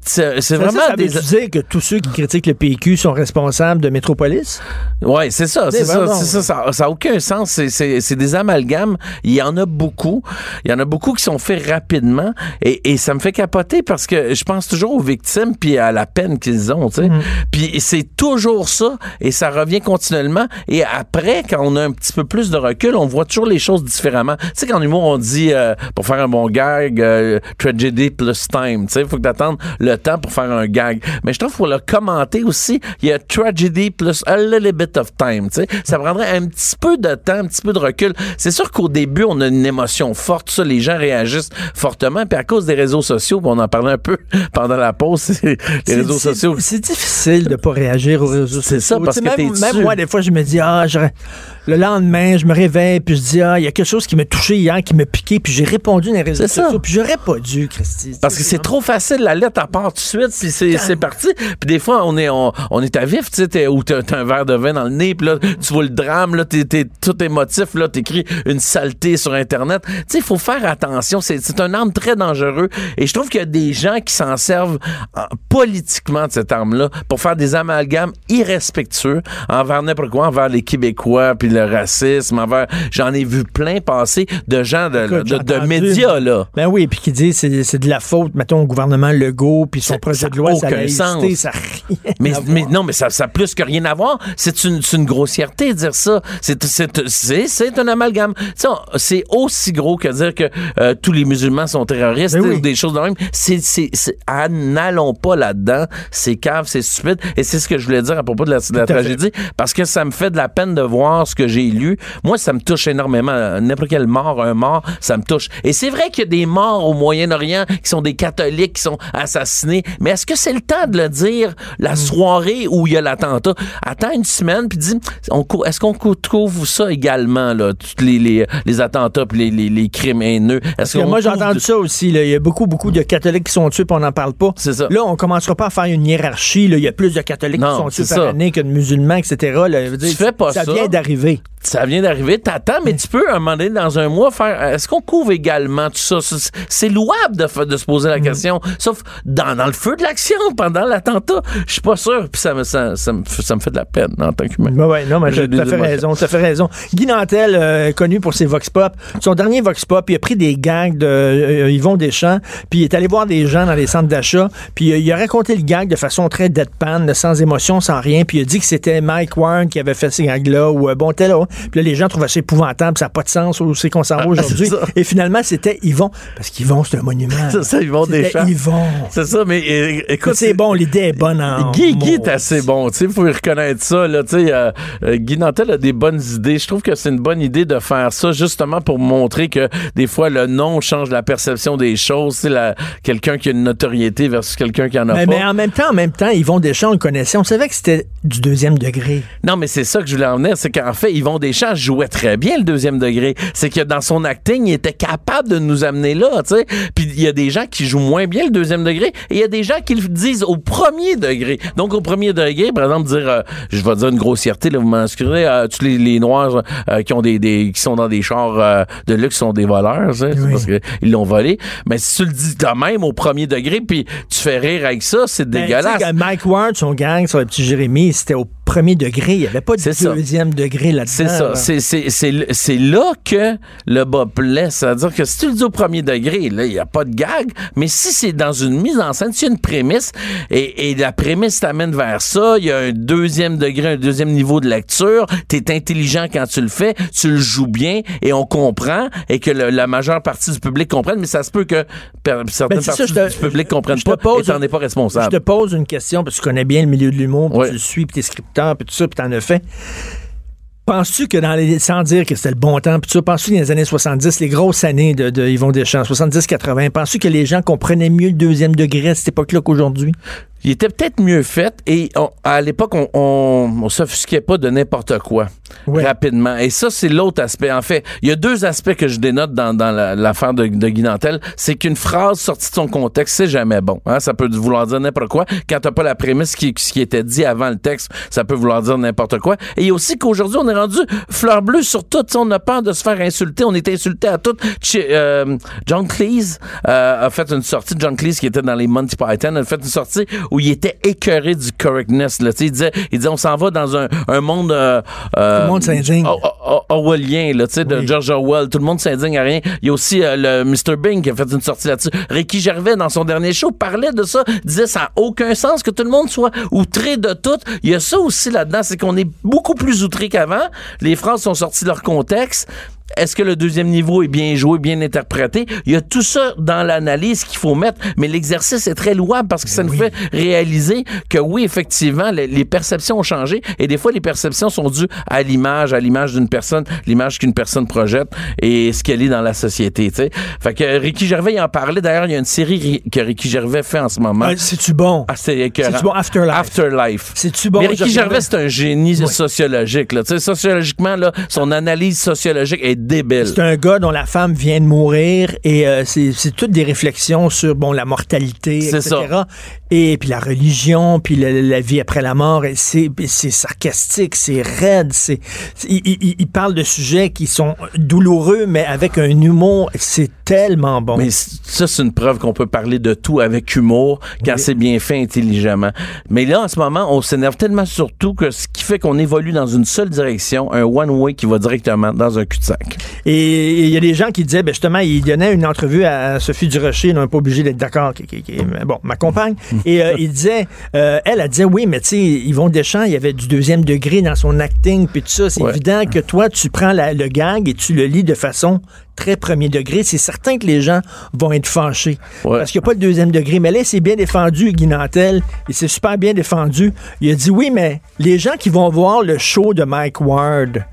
C'est Ça, vraiment ça, ça veut des dire que tous ceux qui critiquent le PQ sont responsables de Métropolis? Ouais, c'est ça, c'est ça, ça, ça, ça a aucun sens. C'est, des amalgames. Il y en a beaucoup. Il y en a beaucoup qui sont faits rapidement et, et ça me fait capoter parce que je pense toujours aux victimes puis à la peine qu'ils ont, tu sais. Puis c'est toujours ça et ça revient continuellement. Et après, quand on a un petit peu plus de recul, on voit toujours les choses différemment. Tu sais, qu'en humour, on dit euh, pour faire un bon gag, euh, tragedy plus time. Tu sais, il faut que t'attendes le temps pour faire un gag. Mais je trouve qu'il faut le commenter aussi. Il y a tragedy plus a little bit of time. Tu sais, ça prendrait un petit peu de temps, un petit peu de recul. C'est sûr qu'au début, on a une émotion forte. Ça, les gens réagissent fortement. Puis à cause des réseaux sociaux, on en parlait un peu (laughs) pendant la pause, c'est les réseaux sociaux. C'est difficile de pas réagir aux réseaux sociaux. C'est ça, parce que même, même moi, des fois, je me dis, ah, j'aurais- le lendemain, je me réveille, puis je dis, ah, il y a quelque chose qui m'a touché hier, qui m'a piqué, puis j'ai répondu dans les réseaux sociaux, puis j'aurais pas dû, Christy. Parce que c'est trop facile, la lettre à part tout de suite, puis c'est, parti. Puis des fois, on est, on, on est à vif, tu sais, ou t'as, un verre de vin dans le nez, puis là, tu vois le drame, là, t'es, tout émotif, là, t'écris une saleté sur Internet. Tu sais, il faut faire attention, c'est, un arme très dangereux. Et je trouve qu'il y a des gens qui s'en servent politiquement de cette arme-là pour faire des amalgames irrespectueux envers n'importe quoi, envers les Québécois, puis le racisme, envers... J'en ai vu plein passer de gens de, Écoute, de, médias, là. Ben oui, puis qui dit c'est c'est de la faute, mettons, au gouvernement Legault, puis son Ça- projet ça de loi, a ça aucun laïcité, sens. ça a rien Mais, à mais voir. non, mais ça ça a plus que rien à voir. C'est une, c'est une grossièreté de dire ça. C'est, c'est, c'est, c'est un amalgame. Tu sais, on- C'est aussi gros que dire que euh, tous les musulmans sont terroristes Ben oui. ou des choses de même. C'est, c'est, c'est- ah, n'allons pas là-dedans. C'est cave, c'est stupide. Et c'est ce que je voulais dire à propos de la, de la à fait. tragédie. Parce que ça me fait de la peine de voir ce que j'ai lu. Moi, ça me touche énormément. N'importe quelle mort, un mort, ça me touche. Et c'est vrai qu'il y a des morts au Moyen-Orient qui sont des catholiques, qui sont assassinés. Mais est-ce que c'est le temps de le dire la soirée où il y a l'attentat? Attends une semaine, puis dis, est-ce qu'on cou- trouve ça également, là, tous les, les, les attentats puis les, les, les crimes haineux? Est-ce moi, j'ai entendu de- ça aussi. là. Il y a beaucoup, beaucoup de catholiques qui sont tués, puis on n'en parle pas. C'est ça. Là, on commencera pas à faire une hiérarchie. là. Il y a plus de catholiques Non, qui sont tués par ça. année que de musulmans, etc. là. Je veux dire, Tu fais pas ça. vient d'arriver. Bye. Ça vient d'arriver, t'attends, mais tu peux, à un moment donné, dans un mois, faire. Est-ce qu'on couvre également tout ça? C'est- louable de, se poser la question. Sauf dans, dans le feu de l'action, pendant l'attentat. Je suis pas sûr. Puis ça me, ça, ça me, fait- ça me fait de la peine en tant qu'humain. Ben ouais, non, mais t'as fait raison, t'as fait raison. Guy Nantel, euh, connu pour ses vox pop, son dernier vox pop, il a pris des gags de euh, Yvon Deschamps, puis il est allé voir des gens dans les centres d'achat, puis euh, il a raconté le gag de façon très deadpan, sans émotion, sans rien, puis il a dit que c'était Mike Warren qui avait fait ces gags-là, ou euh, bon, tel, là. Puis là, les gens trouvaient ça épouvantable, ça n'a pas de sens où c'est qu'on s'en va aujourd'hui. c'est ça. Et finalement, c'était Yvon, parce qu'Yvon, c'est un monument. C'est ça, Yvon Deschamps. Yvon. C'est ça, mais euh, écoute. C'est bon, l'idée est bonne en Guy, Guy est assez bon, tu sais, faut y reconnaître ça, là, tu sais, euh, euh, Guy Nantel a des bonnes idées. Je trouve que c'est une bonne idée de faire ça, justement pour montrer que des fois, le nom change la perception des choses, c'est quelqu'un qui a une notoriété versus quelqu'un qui en a Mais, pas. mais en même temps, en même temps, Yvon Deschamps, on le connaissait. On savait que c'était du deuxième degré. Non, mais c'est ça que je voulais en venir, c'est qu'en fait, Yvon Deschamps jouait très bien le deuxième degré. C'est que dans son acting, il était capable de nous amener là, tu sais. Puis il y a des gens qui jouent moins bien le deuxième degré, et il y a des gens qui le disent au premier degré. Donc au premier degré, par exemple, dire, euh, je vais dire une grossièreté, là, vous m'excuserez, euh, tous les, les noirs euh, qui ont des, des qui sont dans des chars euh, de luxe sont des voleurs, tu sais, Oui. parce qu'ils l'ont volé. Mais si tu le dis quand même au premier degré, puis tu fais rire avec ça, c'est Ben, dégueulasse. Mike Ward, son gang sur le petit Jérémy, c'était au premier degré. Il n'y avait pas de C'est ça. deuxième degré là-dedans. C'est ça. là. C'est, c'est, c'est, c'est là que le bas blesse. C'est-à-dire que si tu le dis au premier degré, là, il n'y a pas de gag. Mais si c'est dans une mise en scène, a une prémisse et, et la prémisse t'amène vers ça, il y a un deuxième degré, un deuxième niveau de lecture, tu es intelligent quand tu le fais, tu le joues bien et on comprend et que le- la majeure partie du public comprenne, mais ça se peut que certaines Ben, c'est ça, parties je te- du public comprennent je pas pose- et t'en es pas Je responsable. te pose une question parce que tu connais bien le milieu de l'humour, Ouais. tu le suis, puis t'es scripteur, puis tout ça, puis t'en as fait. Penses-tu que dans les. Sans dire que c'était le bon temps, puis ça, penses-tu que dans les années 70, les grosses années de, de Yvon Deschamps, 70-80, penses-tu que les gens comprenaient mieux le deuxième degré à cette époque-là qu'aujourd'hui? Il était peut-être mieux fait et on- à l'époque, on, on, on s'offusquait pas de n'importe quoi Ouais. rapidement. Et ça, c'est l'autre aspect. En fait, il y a deux aspects que je dénote dans, dans la- l'affaire de, de Guy Nantel. C'est qu'une phrase sortie de son contexte, c'est jamais bon. Hein? Ça peut vouloir dire n'importe quoi. Quand t'as pas la prémisse qui, qui était dit avant le texte, ça peut vouloir dire n'importe quoi. Et il y a aussi qu'aujourd'hui, on est rendu fleur bleue sur tout. Tu sais, On a peur de se faire insulter. On est insulté à tout. Ch- euh, John Cleese euh, a fait une sortie. John Cleese, qui était dans les Monty Python, a fait une sortie où il était écœuré du correctness. Là. Il, disait, il disait, on s'en va dans un, un monde... Euh, euh, Le monde s'indigne. Or- Or- Orwellien, là, tu sais, de Oui. George Orwell. Tout le monde s'indigne à rien. Il y a aussi euh, le Mr. Bing qui a fait une sortie là-dessus. Ricky Gervais, dans son dernier show, parlait de ça, disait ça n'a aucun sens que tout le monde soit outré de tout. Il y a ça aussi là-dedans, c'est qu'on est beaucoup plus outré qu'avant. Les phrases sont sorties de leur contexte. Est-ce que le deuxième niveau est bien joué, bien interprété? Il y a tout ça dans l'analyse qu'il faut mettre, mais l'exercice est très louable parce que ça nous fait réaliser que oui, effectivement, les, les perceptions ont changé et des fois, les perceptions sont dues à l'image, à l'image d'une personne, l'image qu'une personne projette et ce qu'elle est dans la société, tu sais. Fait que Ricky Gervais il en parlait. D'ailleurs, il y a une série ri- que Ricky Gervais fait en ce moment. Ah, C'est-tu bon? Ah, c'est bon? Afterlife. Afterlife. C'est-tu bon? Mais Ricky Gervais? c'est un génie sociologique. Là. Tu sais, Sociologiquement, là, son analyse sociologique est débile. C'est un gars dont la femme vient de mourir et euh, c'est toutes des réflexions sur bon la mortalité, etc. ça. Et puis la religion, puis la, la vie après la mort. C'est sarcastique, c'est raide. C'est il, il- il parle de sujets qui sont douloureux, mais avec un humour. C'est tellement bon. Mais ça, c'est une preuve qu'on peut parler de tout avec humour quand c'est bien fait intelligemment. Mais là, en ce moment, on s'énerve tellement sur tout que ce qui fait qu'on évolue dans une seule direction, un one-way qui va directement dans un cul-de-sac. Et il y a des gens qui disaient, ben justement, il donnait une entrevue à Sophie Durocher, on n'est pas obligé d'être d'accord, qui, qui- qui- bon, ma compagne, (laughs) et euh, il disait, euh, elle, elle disait, oui, mais tu sais, Yvon Deschamps, il y avait du deuxième degré dans son acting, puis tout ça, c'est Ouais. évident que toi, tu prends la- le gag et tu le lis de façon très premier degré. C'est certain que les gens vont être fâchés, Ouais. parce qu'il n'y a pas le deuxième degré. Mais là, c'est bien défendu, Guy Nantel, et c'est super bien défendu. Il a dit, oui, mais les gens qui vont voir le show de Mike Ward,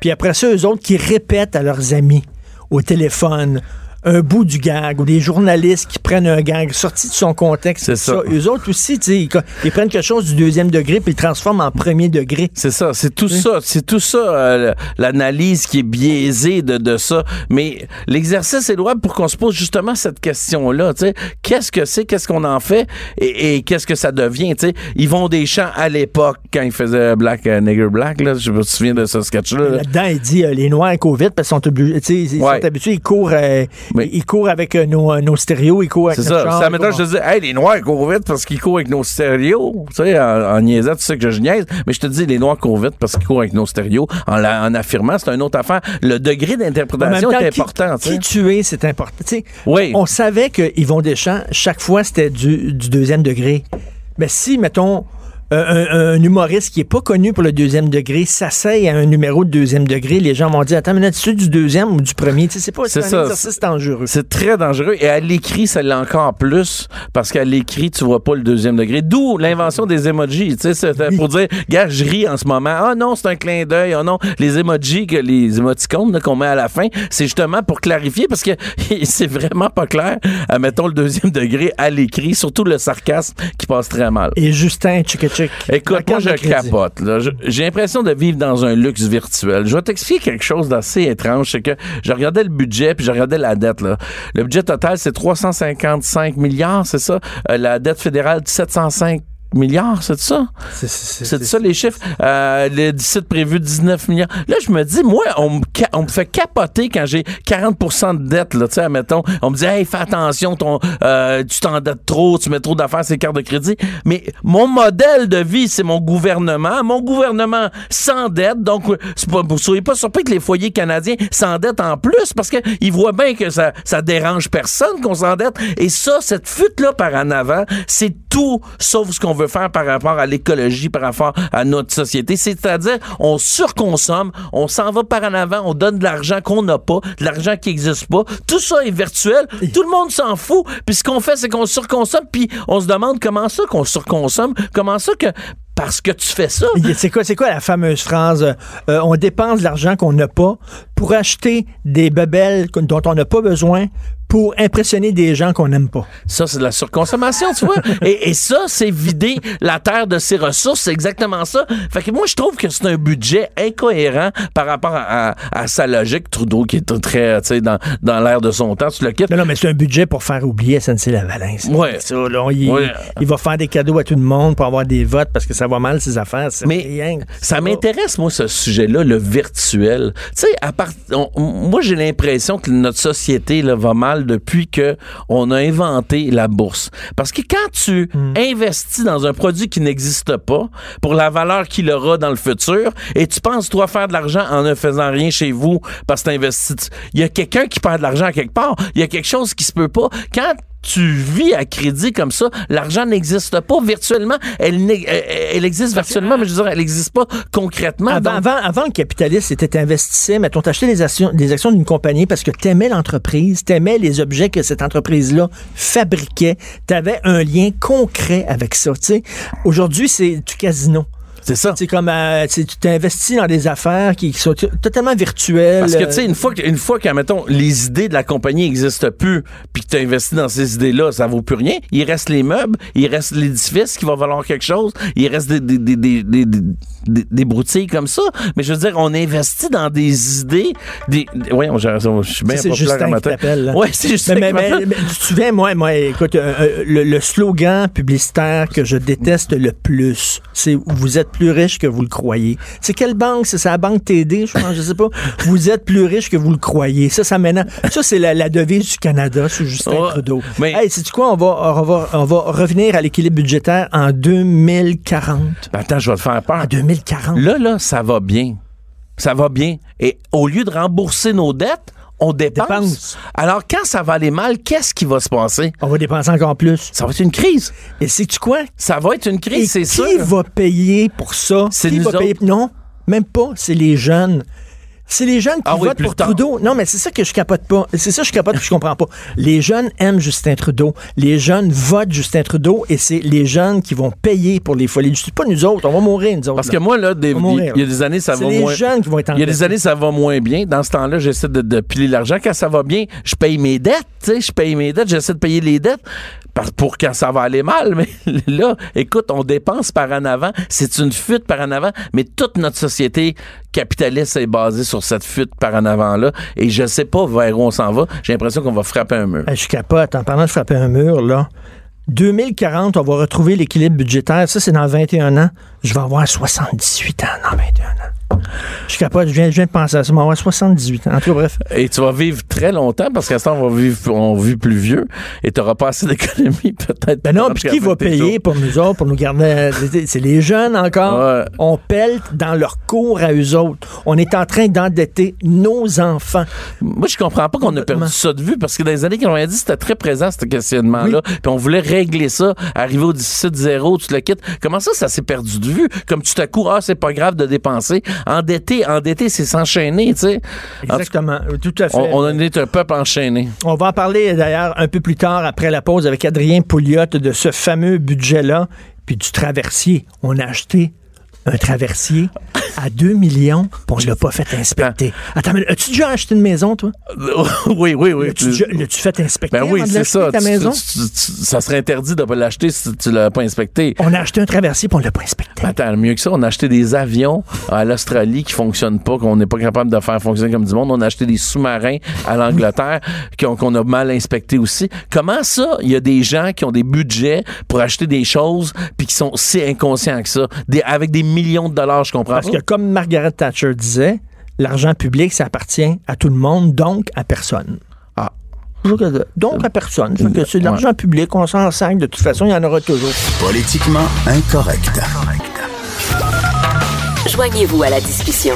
puis après ça, eux autres qui répètent à leurs amis au téléphone. Un bout du gag ou des journalistes qui prennent un gag sorti de son contexte. C'est ça. Eux autres aussi, tu sais, ils, ils prennent quelque chose du deuxième degré puis ils le transforment en premier degré. C'est ça, c'est tout ça, c'est tout ça, euh, l'analyse qui est biaisée de, de ça. Mais l'exercice est louable pour qu'on se pose justement cette question-là. tu sais. Qu'est-ce que c'est, qu'est-ce qu'on en fait? Et, et qu'est-ce que ça devient? tu sais? Ils vont des champs à l'époque quand ils faisaient Black euh, Nigger Black. Là, je me souviens de ce sketch-là. là. Là-dedans, il dit euh, les Noirs Covid parce qu'ils sont, Ouais. sont habitués, ils courent, Oui. ils courent avec euh, nos, euh, nos stéréos, ils courent avec C'est ça. Ça, maintenant, je te dis, hey, les Noirs courent vite parce qu'ils courent avec nos stéréos. Tu sais, en, en niaisant, tu sais que je niaise. Mais je te dis, les Noirs courent vite parce qu'ils courent avec nos stéréos. En, la- en affirmant, c'est une autre affaire. Le degré d'interprétation temps, est qui- important, tu sais. Qui tuer, c'est important. Oui. On savait que Yvon Deschamps, chaque fois, c'était du, du deuxième degré. Mais si, mettons, euh, un, un humoriste qui est pas connu pour le deuxième degré s'asseye à un numéro de deuxième degré, les gens vont dire Attends, mais tu du deuxième ou du premier? Tu sais, c'est pas C'est un ça. exercice dangereux. C'est très dangereux. Et à l'écrit, ça l'est encore plus parce qu'à l'écrit, tu vois pas le deuxième degré. D'où l'invention des emojis. Tu sais, c'était pour dire, gars, je ris en ce moment. Ah non, c'est un clin d'œil. Ah non, les emojis, que les émoticônes là, qu'on met à la fin, c'est justement pour clarifier parce que (laughs) c'est vraiment pas clair. Mettons le deuxième degré à l'écrit, surtout le sarcasme qui passe très mal. Et Justin Écoute, moi, je capote. J'ai l'impression de vivre dans un luxe virtuel. Je vais t'expliquer quelque chose d'assez étrange. C'est que je regardais le budget puis je regardais la dette. Là. Le budget total, c'est 355 milliards, c'est ça? Euh, la dette fédérale, 705 milliards, c'est ça? C'est ça les chiffres? Euh, le déficit prévu 19 milliards. Là, je me dis, moi, on me, on me fait capoter quand j'ai 40% de dette, là, tu sais, admettons. On me dit, hey, fais attention, ton, euh, tu t'endettes trop, tu mets trop d'affaires sur les cartes de crédit. Mais mon modèle de vie, c'est mon gouvernement. Mon gouvernement s'endette. Donc, pas, vous soyez pas surpris que les foyers canadiens s'endettent en plus parce qu'ils voient bien que ça, ça dérange personne qu'on s'endette. Et ça, cette fuite-là par en avant, c'est tout sauf ce qu'on veut faire par rapport à l'écologie, par rapport à notre société. C'est-à-dire, on surconsomme, on s'en va par en avant, on donne de l'argent qu'on n'a pas, de l'argent qui n'existe pas. Tout ça est virtuel. Tout le monde s'en fout. Puis ce qu'on fait, c'est qu'on surconsomme, puis on se demande comment ça qu'on surconsomme, comment ça que parce que tu fais ça. C'est quoi, c'est quoi la fameuse phrase euh, euh, On dépense de l'argent qu'on n'a pas pour acheter des bebelles dont on n'a pas besoin pour impressionner des gens qu'on n'aime pas? Ça, c'est de la surconsommation, tu vois. (laughs) Et, et ça, c'est vider la terre de ses ressources. C'est exactement ça. Fait que moi, je trouve que c'est un budget incohérent par rapport à, à- à sa logique. Trudeau, qui est très, tu sais, dans, dans l'air de son temps, tu le quittes. Non, non, mais c'est un budget pour faire oublier SNC Lavalin. c'est Ouais. Ça, là, il, Ouais. il va faire des cadeaux à tout le monde pour avoir des votes parce que ça va mal ses affaires. Mais rien. ça m'intéresse, moi, ce sujet-là, le virtuel. Tu sais, à part, moi, j'ai l'impression que notre société là, va mal depuis que on a inventé la bourse. Parce que quand tu investis dans un produit qui n'existe pas, pour la valeur qu'il aura dans le futur, et tu penses, toi, faire de l'argent en ne faisant rien chez vous parce que tu investis, il y a quelqu'un qui perd de l'argent à quelque part. Il y a quelque chose qui se peut pas. Quand tu vis à crédit comme ça, l'argent n'existe pas virtuellement. Elle, n'e- elle, elle existe virtuellement, mais je veux dire, elle n'existe pas concrètement. Avant, Donc, avant, avant, le capitaliste était investissait, mettons, t'achetais des actions, des actions d'une compagnie parce que t'aimais l'entreprise, t'aimais les objets que cette entreprise-là fabriquait, t'avais un lien concret avec ça, tu sais. Aujourd'hui, c'est du casino. C'est ça. C'est comme, euh, tu tu t'investis dans des affaires qui, qui sont totalement virtuelles. Parce que, tu euh, sais, une fois que, une fois que, mettons, les idées de la compagnie n'existent plus, puis que tu as investi dans ces idées-là, ça vaut plus rien. Il reste les meubles, il reste l'édifice qui va valoir quelque chose, il reste des, des, des, des, des, broutilles comme ça. Mais je veux dire, on investit dans des idées, des, voyons, je, je suis bien à qui matin. Ouais, c'est Justin mais, mais, mais- mais tu te souviens, moi, moi écoute, euh, euh, le, le slogan publicitaire que je déteste le plus, c'est vous êtes plus riche que vous le croyez. C'est quelle banque? C'est la banque TD, je pense, je sais pas. Vous êtes plus riche que vous le croyez. Ça, ça maintenant. Ça, c'est la, la devise du Canada sous Justin Ouais, Trudeau. mais- Hey, sais-tu quoi? On va, on, va, on va revenir à l'équilibre budgétaire en 2040. Ben, attends, je vais te faire peur. En 2040. Là, là, ça va bien. Ça va bien. Et au lieu de rembourser nos dettes, on dépense. Dépense. Alors, quand ça va aller mal, qu'est-ce qui va se passer? On va dépenser encore plus. Ça va être une crise. Et sais-tu quoi? Ça va être une crise, c'est qui sûr. va payer pour ça? C'est Qui nous va payer? Non, même pas. C'est les jeunes. C'est les jeunes qui Ah votent pour tard. Trudeau. Non, mais c'est ça que je capote pas. C'est ça que je capote que je comprends pas. Les jeunes aiment Justin Trudeau. Les jeunes votent Justin Trudeau et c'est les jeunes qui vont payer pour les folies. C'est pas nous autres. On va mourir, nous autres. Parce là. que moi, là, des- mourir, il y a des années, ça va les moins. jeunes qui vont être Il y a des années, ça va moins bien. Dans ce temps-là, j'essaie de, de piler l'argent. Quand ça va bien, je paye mes dettes. Je paye mes dettes. J'essaie de payer les dettes pour quand ça va aller mal. (laughs) Mais là, écoute, on dépense par en avant. C'est une fuite par en avant. Mais toute notre société capitaliste est basée sur cette fuite par en avant-là. Et je sais pas vers où on s'en va. J'ai l'impression qu'on va frapper un mur. Je capote. En parlant de frapper un mur, là. 2040, on va retrouver l'équilibre budgétaire. Ça, c'est dans 21 ans. Je vais avoir 78 ans dans 21 ans. Je capote. Je viens, je viens de penser à ça. Avoir 78 ans. En tout cas, bref. Et tu vas vivre très longtemps parce qu'à ce temps, on va vivre, on vit plus vieux et tu n'auras pas assez d'économie (laughs) peut-être. Ben non, puis qui va payer pour nous autres, pour nous garder. C'est les jeunes encore. Ouais. On pèle dans leur cours à eux autres. On est en train d'endetter nos enfants. Moi, je comprends pas qu'on a perdu ça de vue parce que dans les années 90, c'était très présent, ce questionnement-là. Puis on voulait régler ça, arriver au 17-0, tu le quittes. Comment ça, ça s'est perdu de vue? Comme tout à coup, ah, c'est pas grave de dépenser. Endetter, endetter, c'est s'enchaîner, tu sais. Exactement. Tout à fait. On, on est un peuple enchaîné. On va en parler d'ailleurs un peu plus tard, après la pause, avec Adrien Pouliot de ce fameux budget-là, puis du traversier. On a acheté un traversier à 2 millions, puis on ne l'a pas fait inspecter. Attends, mais as-tu déjà acheté une maison, toi? oui, oui, oui. L'as-tu fait inspecter Ben oui, c'est ça. ta Tu- maison? tu- ça serait interdit de pas l'acheter si tu l'as pas inspecté. On a acheté un traversier, puis on ne l'a pas inspecté. Attends, mieux que ça, on a acheté des avions à l'Australie qui fonctionnent pas, qu'on n'est pas capable de faire fonctionner comme du monde. On a acheté des sous-marins à l'Angleterre (laughs) qu'on qu'on a mal inspectés aussi. Comment ça, il y a des gens qui ont des budgets pour acheter des choses puis qui sont si inconscients que ça, des, avec des millions de dollars, je comprends Parce que comme Margaret Thatcher disait, l'argent public, ça appartient à tout le monde, donc à personne. Ah. Toujours que- Donc à personne. Fait que c'est de Ouais. l'argent public, on s'en sac. De toute façon, il y en aura toujours. Politiquement incorrect. Joignez-vous à la discussion.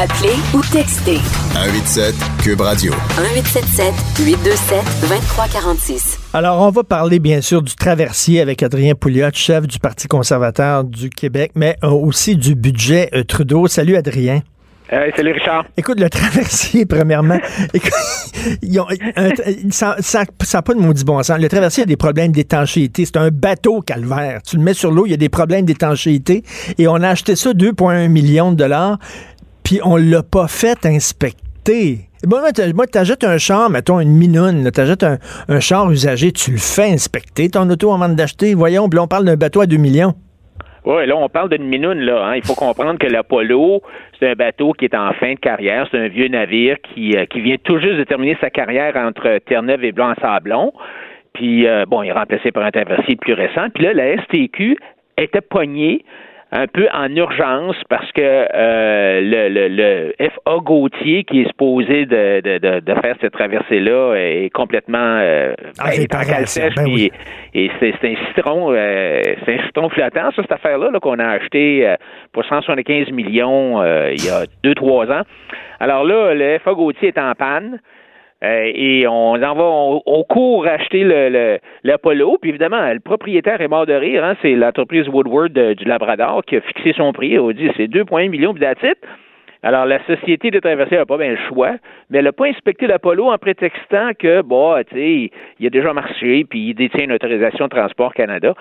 Appelez ou textez 187 Cube Radio. 1877 827 2346. Alors, on va parler bien sûr du traversier avec Adrien Pouliot, chef du Parti conservateur du Québec, mais euh, aussi du budget euh, Trudeau. Salut Adrien. Hey, salut Richard. Écoute, le (laughs) traversier, premièrement, écoute, ils ont- un- ça n'a pas de maudit bon sens. Le traversier a des problèmes d'étanchéité. C'est un bateau calvaire. Tu le mets sur l'eau, il y a des problèmes d'étanchéité. Et on a acheté ça 2,1 millions de dollars, puis on l'a pas fait inspecter. Bon, moi, t'achètes un char, mettons une minoune, t'achètes un, un char usagé, tu le fais inspecter, ton auto avant d'acheter. Voyons, là, on parle d'un bateau à 2 millions. Oui, là, on parle d'une minoune, là. hein. Il faut comprendre que l'Apollo, c'est un bateau qui est en fin de carrière. C'est un vieux navire qui, euh, vient tout juste de terminer sa carrière entre Terre-Neuve et Blanc-Sablon. Puis, euh, bon, il est remplacé par un traversier plus récent. Puis là, la STQ était pognée un peu en urgence parce que euh, le, le, le FA Gauthier, qui est supposé de, de, de, de faire cette traversée-là, est complètement euh, Ah, ben, c'est est Ben oui. et c'est c'est un citron, euh, c'est un citron flottant, ça, cette affaire-là, là, qu'on a acheté euh, pour 175 millions euh, il y a deux, trois ans. Alors là, le FA Gauthier est en panne. Euh, et on en va, on, court acheter le, le, l'Apollo. Puis évidemment, le propriétaire est mort de rire. Hein, c'est l'entreprise Woodward de- du Labrador qui a fixé son prix. On dit c'est 2,1 millions, puis. Alors, la société de traversée n'a pas bien le choix, mais elle n'a pas inspecté l'Apollo en prétextant que, bon, tu sais, il a déjà marché, puis il détient une autorisation de transport Canada.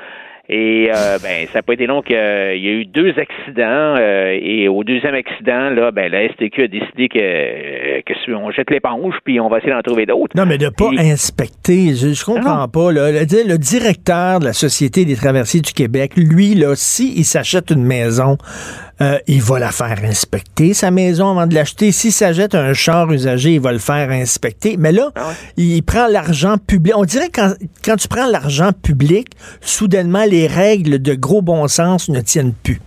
Et euh, ben, ça n'a pas été long qu'il y a eu deux accidents. euh, et au deuxième accident, là, ben, la STQ a décidé que, que on jette l'éponge, puis on va essayer d'en trouver d'autres. Non, mais de pas Et- inspecter, je, je comprends non. pas. Là. Le, le directeur de la Société des traversiers du Québec, lui, là, s'il il s'achète une maison, euh, il va la faire inspecter, sa maison, avant de l'acheter. S'il s'achète un char usagé, il va le faire inspecter. Mais là, Ah ouais. il prend l'argent public. On dirait que quand, quand tu prends l'argent public, soudainement, les règles de gros bon sens ne tiennent plus.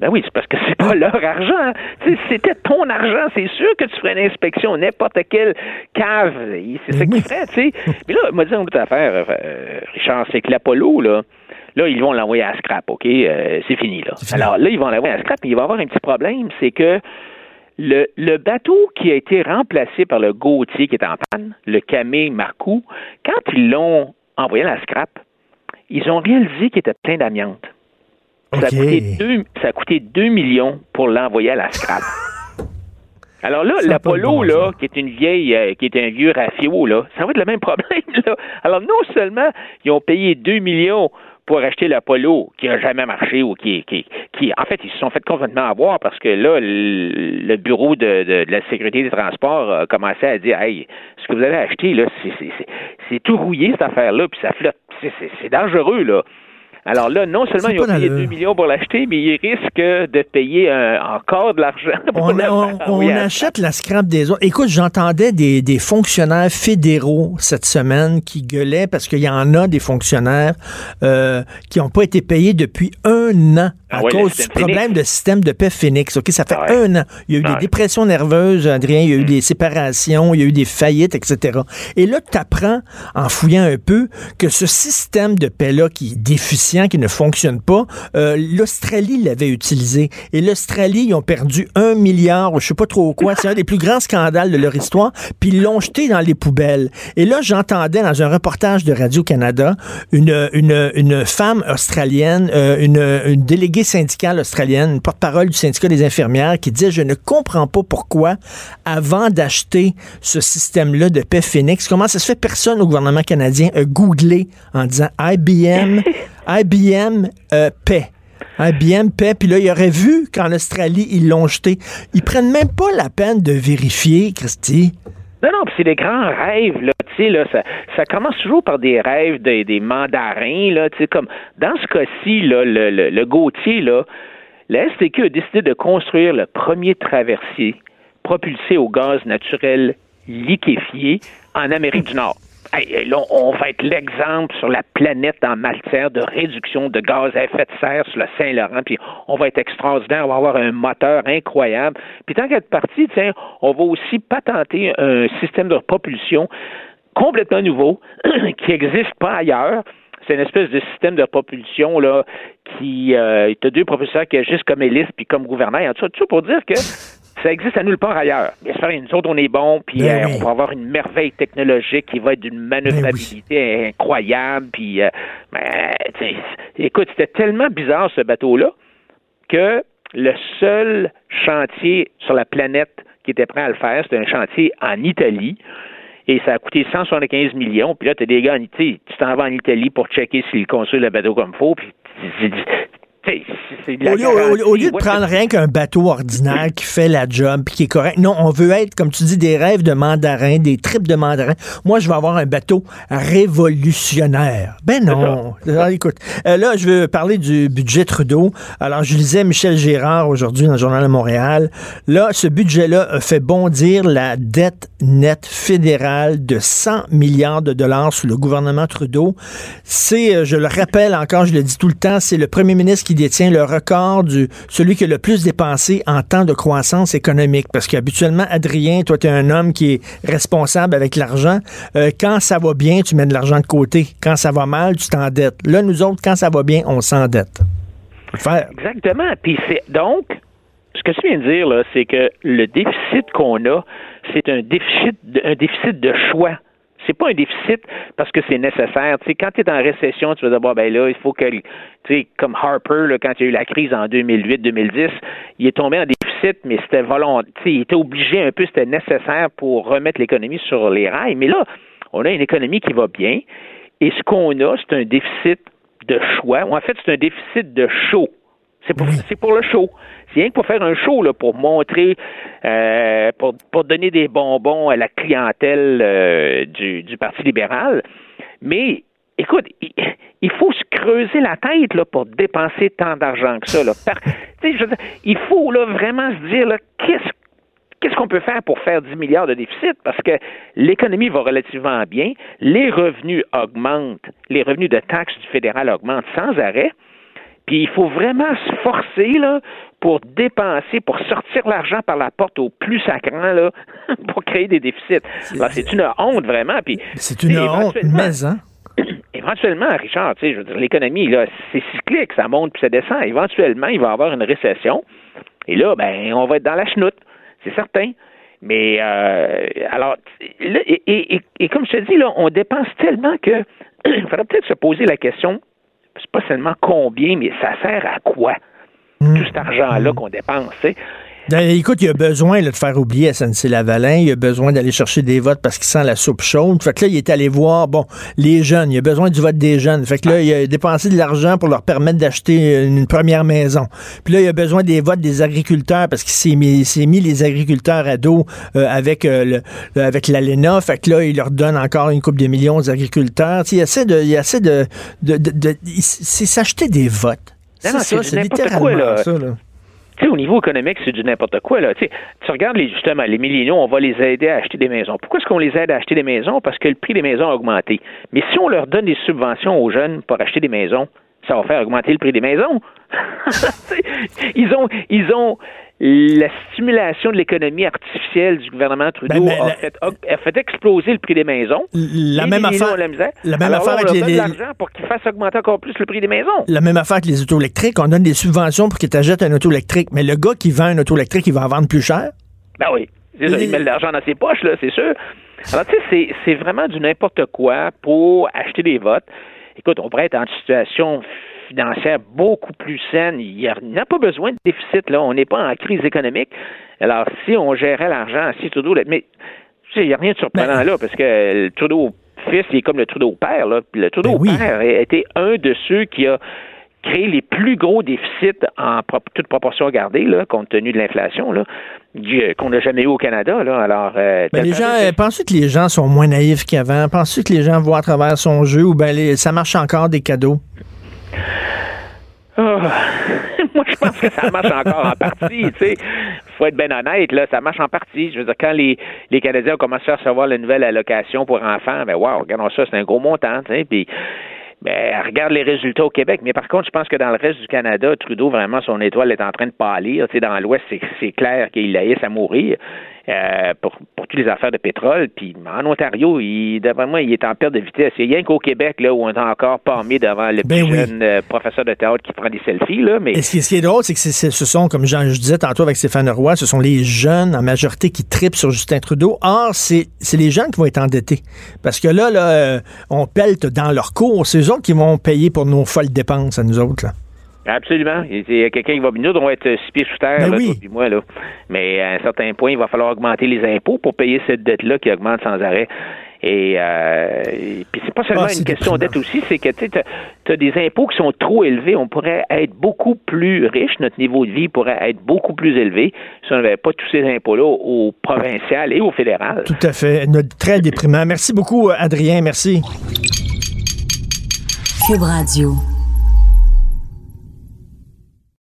Ben oui, c'est parce que c'est pas leur argent. Sais, si c'était ton argent, c'est sûr que tu ferais une inspection, n'importe quelle cave. C'est ça qu'ils ferait, tu sais. Mais là, m'a dit une autre affaire, euh, Richard, c'est que l'Apollo, là, là, ils vont l'envoyer à scrap, OK? Euh, c'est fini, là. fini. Alors là, ils vont l'envoyer à scrap, mais il va y avoir un petit problème, c'est que le, le bateau qui a été remplacé par le Gautier qui est en panne, le Camé Marcoux, quand ils l'ont envoyé à la scrap, ils ont réalisé qu'il était plein d'amiante. Ça, a coûté deux, ça a coûté 2 millions pour l'envoyer à la scrap. (laughs) Alors là, l'Apollo, là, qui est une vieille, euh, qui est un vieux ratio, là, ça va être le même problème, (laughs) là. Alors non seulement ils ont payé 2 millions pour acheter l'Apollo, qui a jamais marché ou qui, qui, qui, en fait, ils se sont fait complètement avoir parce que là, le, le bureau de, de, la sécurité des transports a commencé à dire, hey, ce que vous avez acheté, là, c'est, tout rouillé, cette affaire-là, puis ça flotte. C'est dangereux, là. Alors là, non seulement ils ont payé d'allure. 2 millions pour l'acheter, mais ils risquent de payer euh, encore de l'argent (laughs) pour On, on- on à la achète la scrap des autres. Écoute, j'entendais des, des fonctionnaires fédéraux cette semaine qui gueulaient parce qu'il y en a des fonctionnaires euh, qui n'ont pas été payés depuis un an à Ah ouais, le cause du problème Phoenix. de système de paix Phoenix. OK, ça fait Ah ouais. un an. Il y a eu Ah des ouais. dépressions nerveuses, Adrien, il y a eu des séparations, il y a eu des faillites, etc. Et là, tu apprends, en fouillant un peu, que ce système de paix-là qui est déficient, qui ne fonctionne pas, euh, l'Australie l'avait utilisé. Et l'Australie, ils ont perdu un milliard, je sais pas trop quoi. C'est un des plus grands scandales de leur histoire. Puis ils l'ont jeté dans les poubelles. Et là, j'entendais dans un reportage de Radio-Canada une, une, une femme australienne, euh, une, une déléguée syndicale australienne, une porte-parole du syndicat des infirmières, qui disait, je ne comprends pas pourquoi, avant d'acheter ce système-là de paix Phoenix, comment ça se fait personne au gouvernement canadien a googlé en disant IBM, (laughs) IBM euh. IBM paix, puis là, il aurait vu qu'en Australie, ils l'ont jeté. Ils prennent même pas la peine de vérifier, Christy. Non, non, c'est des grands rêves, là, tu ça, commence toujours par des rêves des, mandarins, là, tu dans ce cas-ci, le, le, le Gauthier, la STQ a décidé de construire le premier traversier propulsé au gaz naturel liquéfié en Amérique du Nord. Là, on va être l'exemple sur la planète en matière de réduction de gaz à effet de serre sur le Saint-Laurent, puis on va être extraordinaire, on va avoir un moteur incroyable. Puis tant qu'être parti, tiens, on va aussi patenter un système de propulsion complètement nouveau (clears throat) qui n'existe pas ailleurs. C'est une espèce de système de propulsion là qui euh, t'as deux propulseurs qui agissent comme hélice puis comme gouvernail. Tout pour dire que ça existe à nulle part ailleurs. Bien sûr, nous autres, on est bons, puis Ben euh, oui. on va avoir une merveille technologique qui va être d'une manœuvrabilité incroyable. Puis, euh, ben, écoute, c'était tellement bizarre ce bateau-là que le seul chantier sur la planète qui était prêt à le faire, c'était un chantier en Italie. Et ça a coûté 175 millions. Puis là, tu des gars, en- sais, tu t'en vas en Italie pour checker s'ils construisent le bateau comme il faut. Puis, Au lieu, au- garantie. au lieu de prendre rien qu'un bateau ordinaire qui fait la job puis qui est correct, non, on veut être, comme tu dis, des rêves de mandarin, des tripes de mandarin. Moi, je vais avoir un bateau révolutionnaire. Ben non. Alors, écoute, euh, là, je veux parler du budget Trudeau. Alors, je lisais Michel Gérard aujourd'hui dans le Journal de Montréal. Là, ce budget-là a fait bondir la dette nette fédérale de 100 milliards de dollars sous le gouvernement Trudeau. C'est, euh, je le rappelle encore, je le dis tout le temps, c'est le premier ministre qui détient le record du celui qui a le plus dépensé en temps de croissance économique. Parce qu'habituellement, Adrien, toi, tu es un homme qui est responsable avec l'argent. Euh, quand ça va bien, tu mets de l'argent de côté. Quand ça va mal, tu t'endettes. Là, nous autres, quand ça va bien, on s'endette. Exactement. Puis c'est donc, ce que tu viens de dire, là, c'est que le déficit qu'on a, c'est un déficit, un déficit de choix. C'est pas un déficit parce que c'est nécessaire. Tu sais, quand tu es en récession, tu vas dire, bon, ben là, il faut que, tu sais, comme Harper, là, quand il y a eu la crise en 2008-2010, il est tombé en déficit, mais c'était volontaire. Tu sais, il était obligé un peu, c'était nécessaire pour remettre l'économie sur les rails. Mais là, on a une économie qui va bien. Et ce qu'on a, c'est un déficit de choix. En fait, c'est un déficit de show. C'est pour, c'est pour le show. Rien que pour faire un show, pour montrer, euh, pour, donner des bonbons à la clientèle euh, du, Parti libéral. Mais, écoute, il, faut se creuser la tête là, pour dépenser tant d'argent que ça. Il faut vraiment se dire qu'est-ce qu'on peut faire pour faire 10 milliards de déficit? Parce que l'économie va relativement bien, les revenus augmentent, les revenus de taxes du fédéral augmentent sans arrêt. Puis il faut vraiment se forcer pour dépenser, pour sortir l'argent par la porte au plus sacrant là, (laughs) pour créer des déficits. C'est une honte vraiment. C'est une honte, éventuellement- mais hein? (clears throat) Éventuellement, Richard, tu sais, je veux dire, l'économie, là, c'est cyclique, ça monte puis ça descend. Éventuellement, il va y avoir une récession. Et là, ben, on va être dans la chenoute, c'est certain. Mais euh, alors, là, et, et- et- et comme je te dis, là, on dépense tellement que (clears throat) il faudrait peut-être se poser la question, c'est pas seulement combien, mais ça sert à quoi? Tout cet argent-là qu'on dépense. Ben, écoute, il a besoin là, de faire oublier SNC-Lavalin. Il a besoin d'aller chercher des votes parce qu'il sent la soupe chaude. Fait que là, il est allé voir, bon, les jeunes. Il a besoin du vote des jeunes. Fait que là, il a dépensé de l'argent pour leur permettre d'acheter une première maison. Puis là, il a besoin des votes des agriculteurs parce qu'il s'est mis, les agriculteurs à dos euh, avec, euh, le, avec l'ALENA. Fait que là, il leur donne encore une coupe de millions aux agriculteurs. il essaie de, il essaie de, de, de, c'est s'acheter des votes. C'est ça, c'est littéralement ça, là au niveau économique, c'est du n'importe quoi. Là. tu regardes les, justement les milléniaux, on va les aider à acheter des maisons. Pourquoi est-ce qu'on les aide à acheter des maisons? Parce que le prix des maisons a augmenté. Mais si on leur donne des subventions aux jeunes pour acheter des maisons, ça va faire augmenter le prix des maisons. (laughs) ils ont, ils ont la stimulation de l'économie artificielle du gouvernement Trudeau ben, a, fait, a, fait, exploser le prix des maisons. La même affaire. La, la même affaire avec les, l'argent pour qu'ils fassent augmenter encore plus le prix des maisons. La même affaire avec les autos électriques. On donne des subventions pour qu'ils t'achètent un auto électrique. Mais le gars qui vend un auto électrique, il va en vendre plus cher? Ben oui. il met de l'argent dans ses poches, là, c'est sûr. Alors, tu sais, c'est vraiment du n'importe quoi pour acheter des votes. Écoute, on pourrait être en situation financière beaucoup plus saine. Il n'y a, pas besoin de déficit, là. On n'est pas en crise économique. Alors, si on gérait l'argent, si Trudeau... Mais, il n'y a rien de surprenant ben, là, parce que le Trudeau fils, il est comme le Trudeau père, là. le Trudeau ben père a été un de ceux qui a créé les plus gros déficits en toute proportion gardée, là, compte tenu de l'inflation, là, qu'on n'a jamais eu au Canada. Là. Alors, euh, ben, les gens, penses que les gens sont moins naïfs qu'avant? Penses-tu que les gens voient à travers son jeu ou ben ça marche encore des cadeaux? Oh. (laughs) Moi, je pense que ça marche encore en partie. Tu sais, faut être bien honnête là, ça marche en partie. Je veux dire, quand les, les Canadiens ont commencé à recevoir la nouvelle allocation pour enfants, ben wow, regardons ça, c'est un gros montant. Tu sais, puis ben, regarde les résultats au Québec. Mais par contre, je pense que dans le reste du Canada, Trudeau, vraiment, son étoile est en train de pâlir. Tu sais, dans l'Ouest, c'est clair qu'il laisse à mourir. Euh, pour, pour toutes les affaires de pétrole. Puis en Ontario, il, d'après moi, il est en perte de vitesse. A rien qu'au Québec, là, où on est encore parmi devant le ben jeune euh, professeur de théâtre qui prend des selfies. Là, mais... ce, qui, est drôle, c'est que ce sont, comme Jean, je disais tantôt avec Stéphane Roy, ce sont les jeunes en majorité qui tripent sur Justin Trudeau. Or, c'est les jeunes qui vont être endettés. Parce que là, là euh, on pelte dans leur cours. C'est eux autres qui vont payer pour nos folles dépenses à nous autres. Là. Absolument. Il y a quelqu'un qui va venir, on va être six pieds sous terre, ben là, oui. moi, là. Mais à un certain point, il va falloir augmenter les impôts pour payer cette dette-là qui augmente sans arrêt. Et, euh, puis c'est pas seulement ah, une question de dette aussi, c'est que tu as, des impôts qui sont trop élevés. On pourrait être beaucoup plus riche, notre niveau de vie pourrait être beaucoup plus élevé si on n'avait pas tous ces impôts-là au provincial et au fédéral. Tout à fait. Très déprimant. Merci beaucoup, Adrien. Merci. Cube Radio.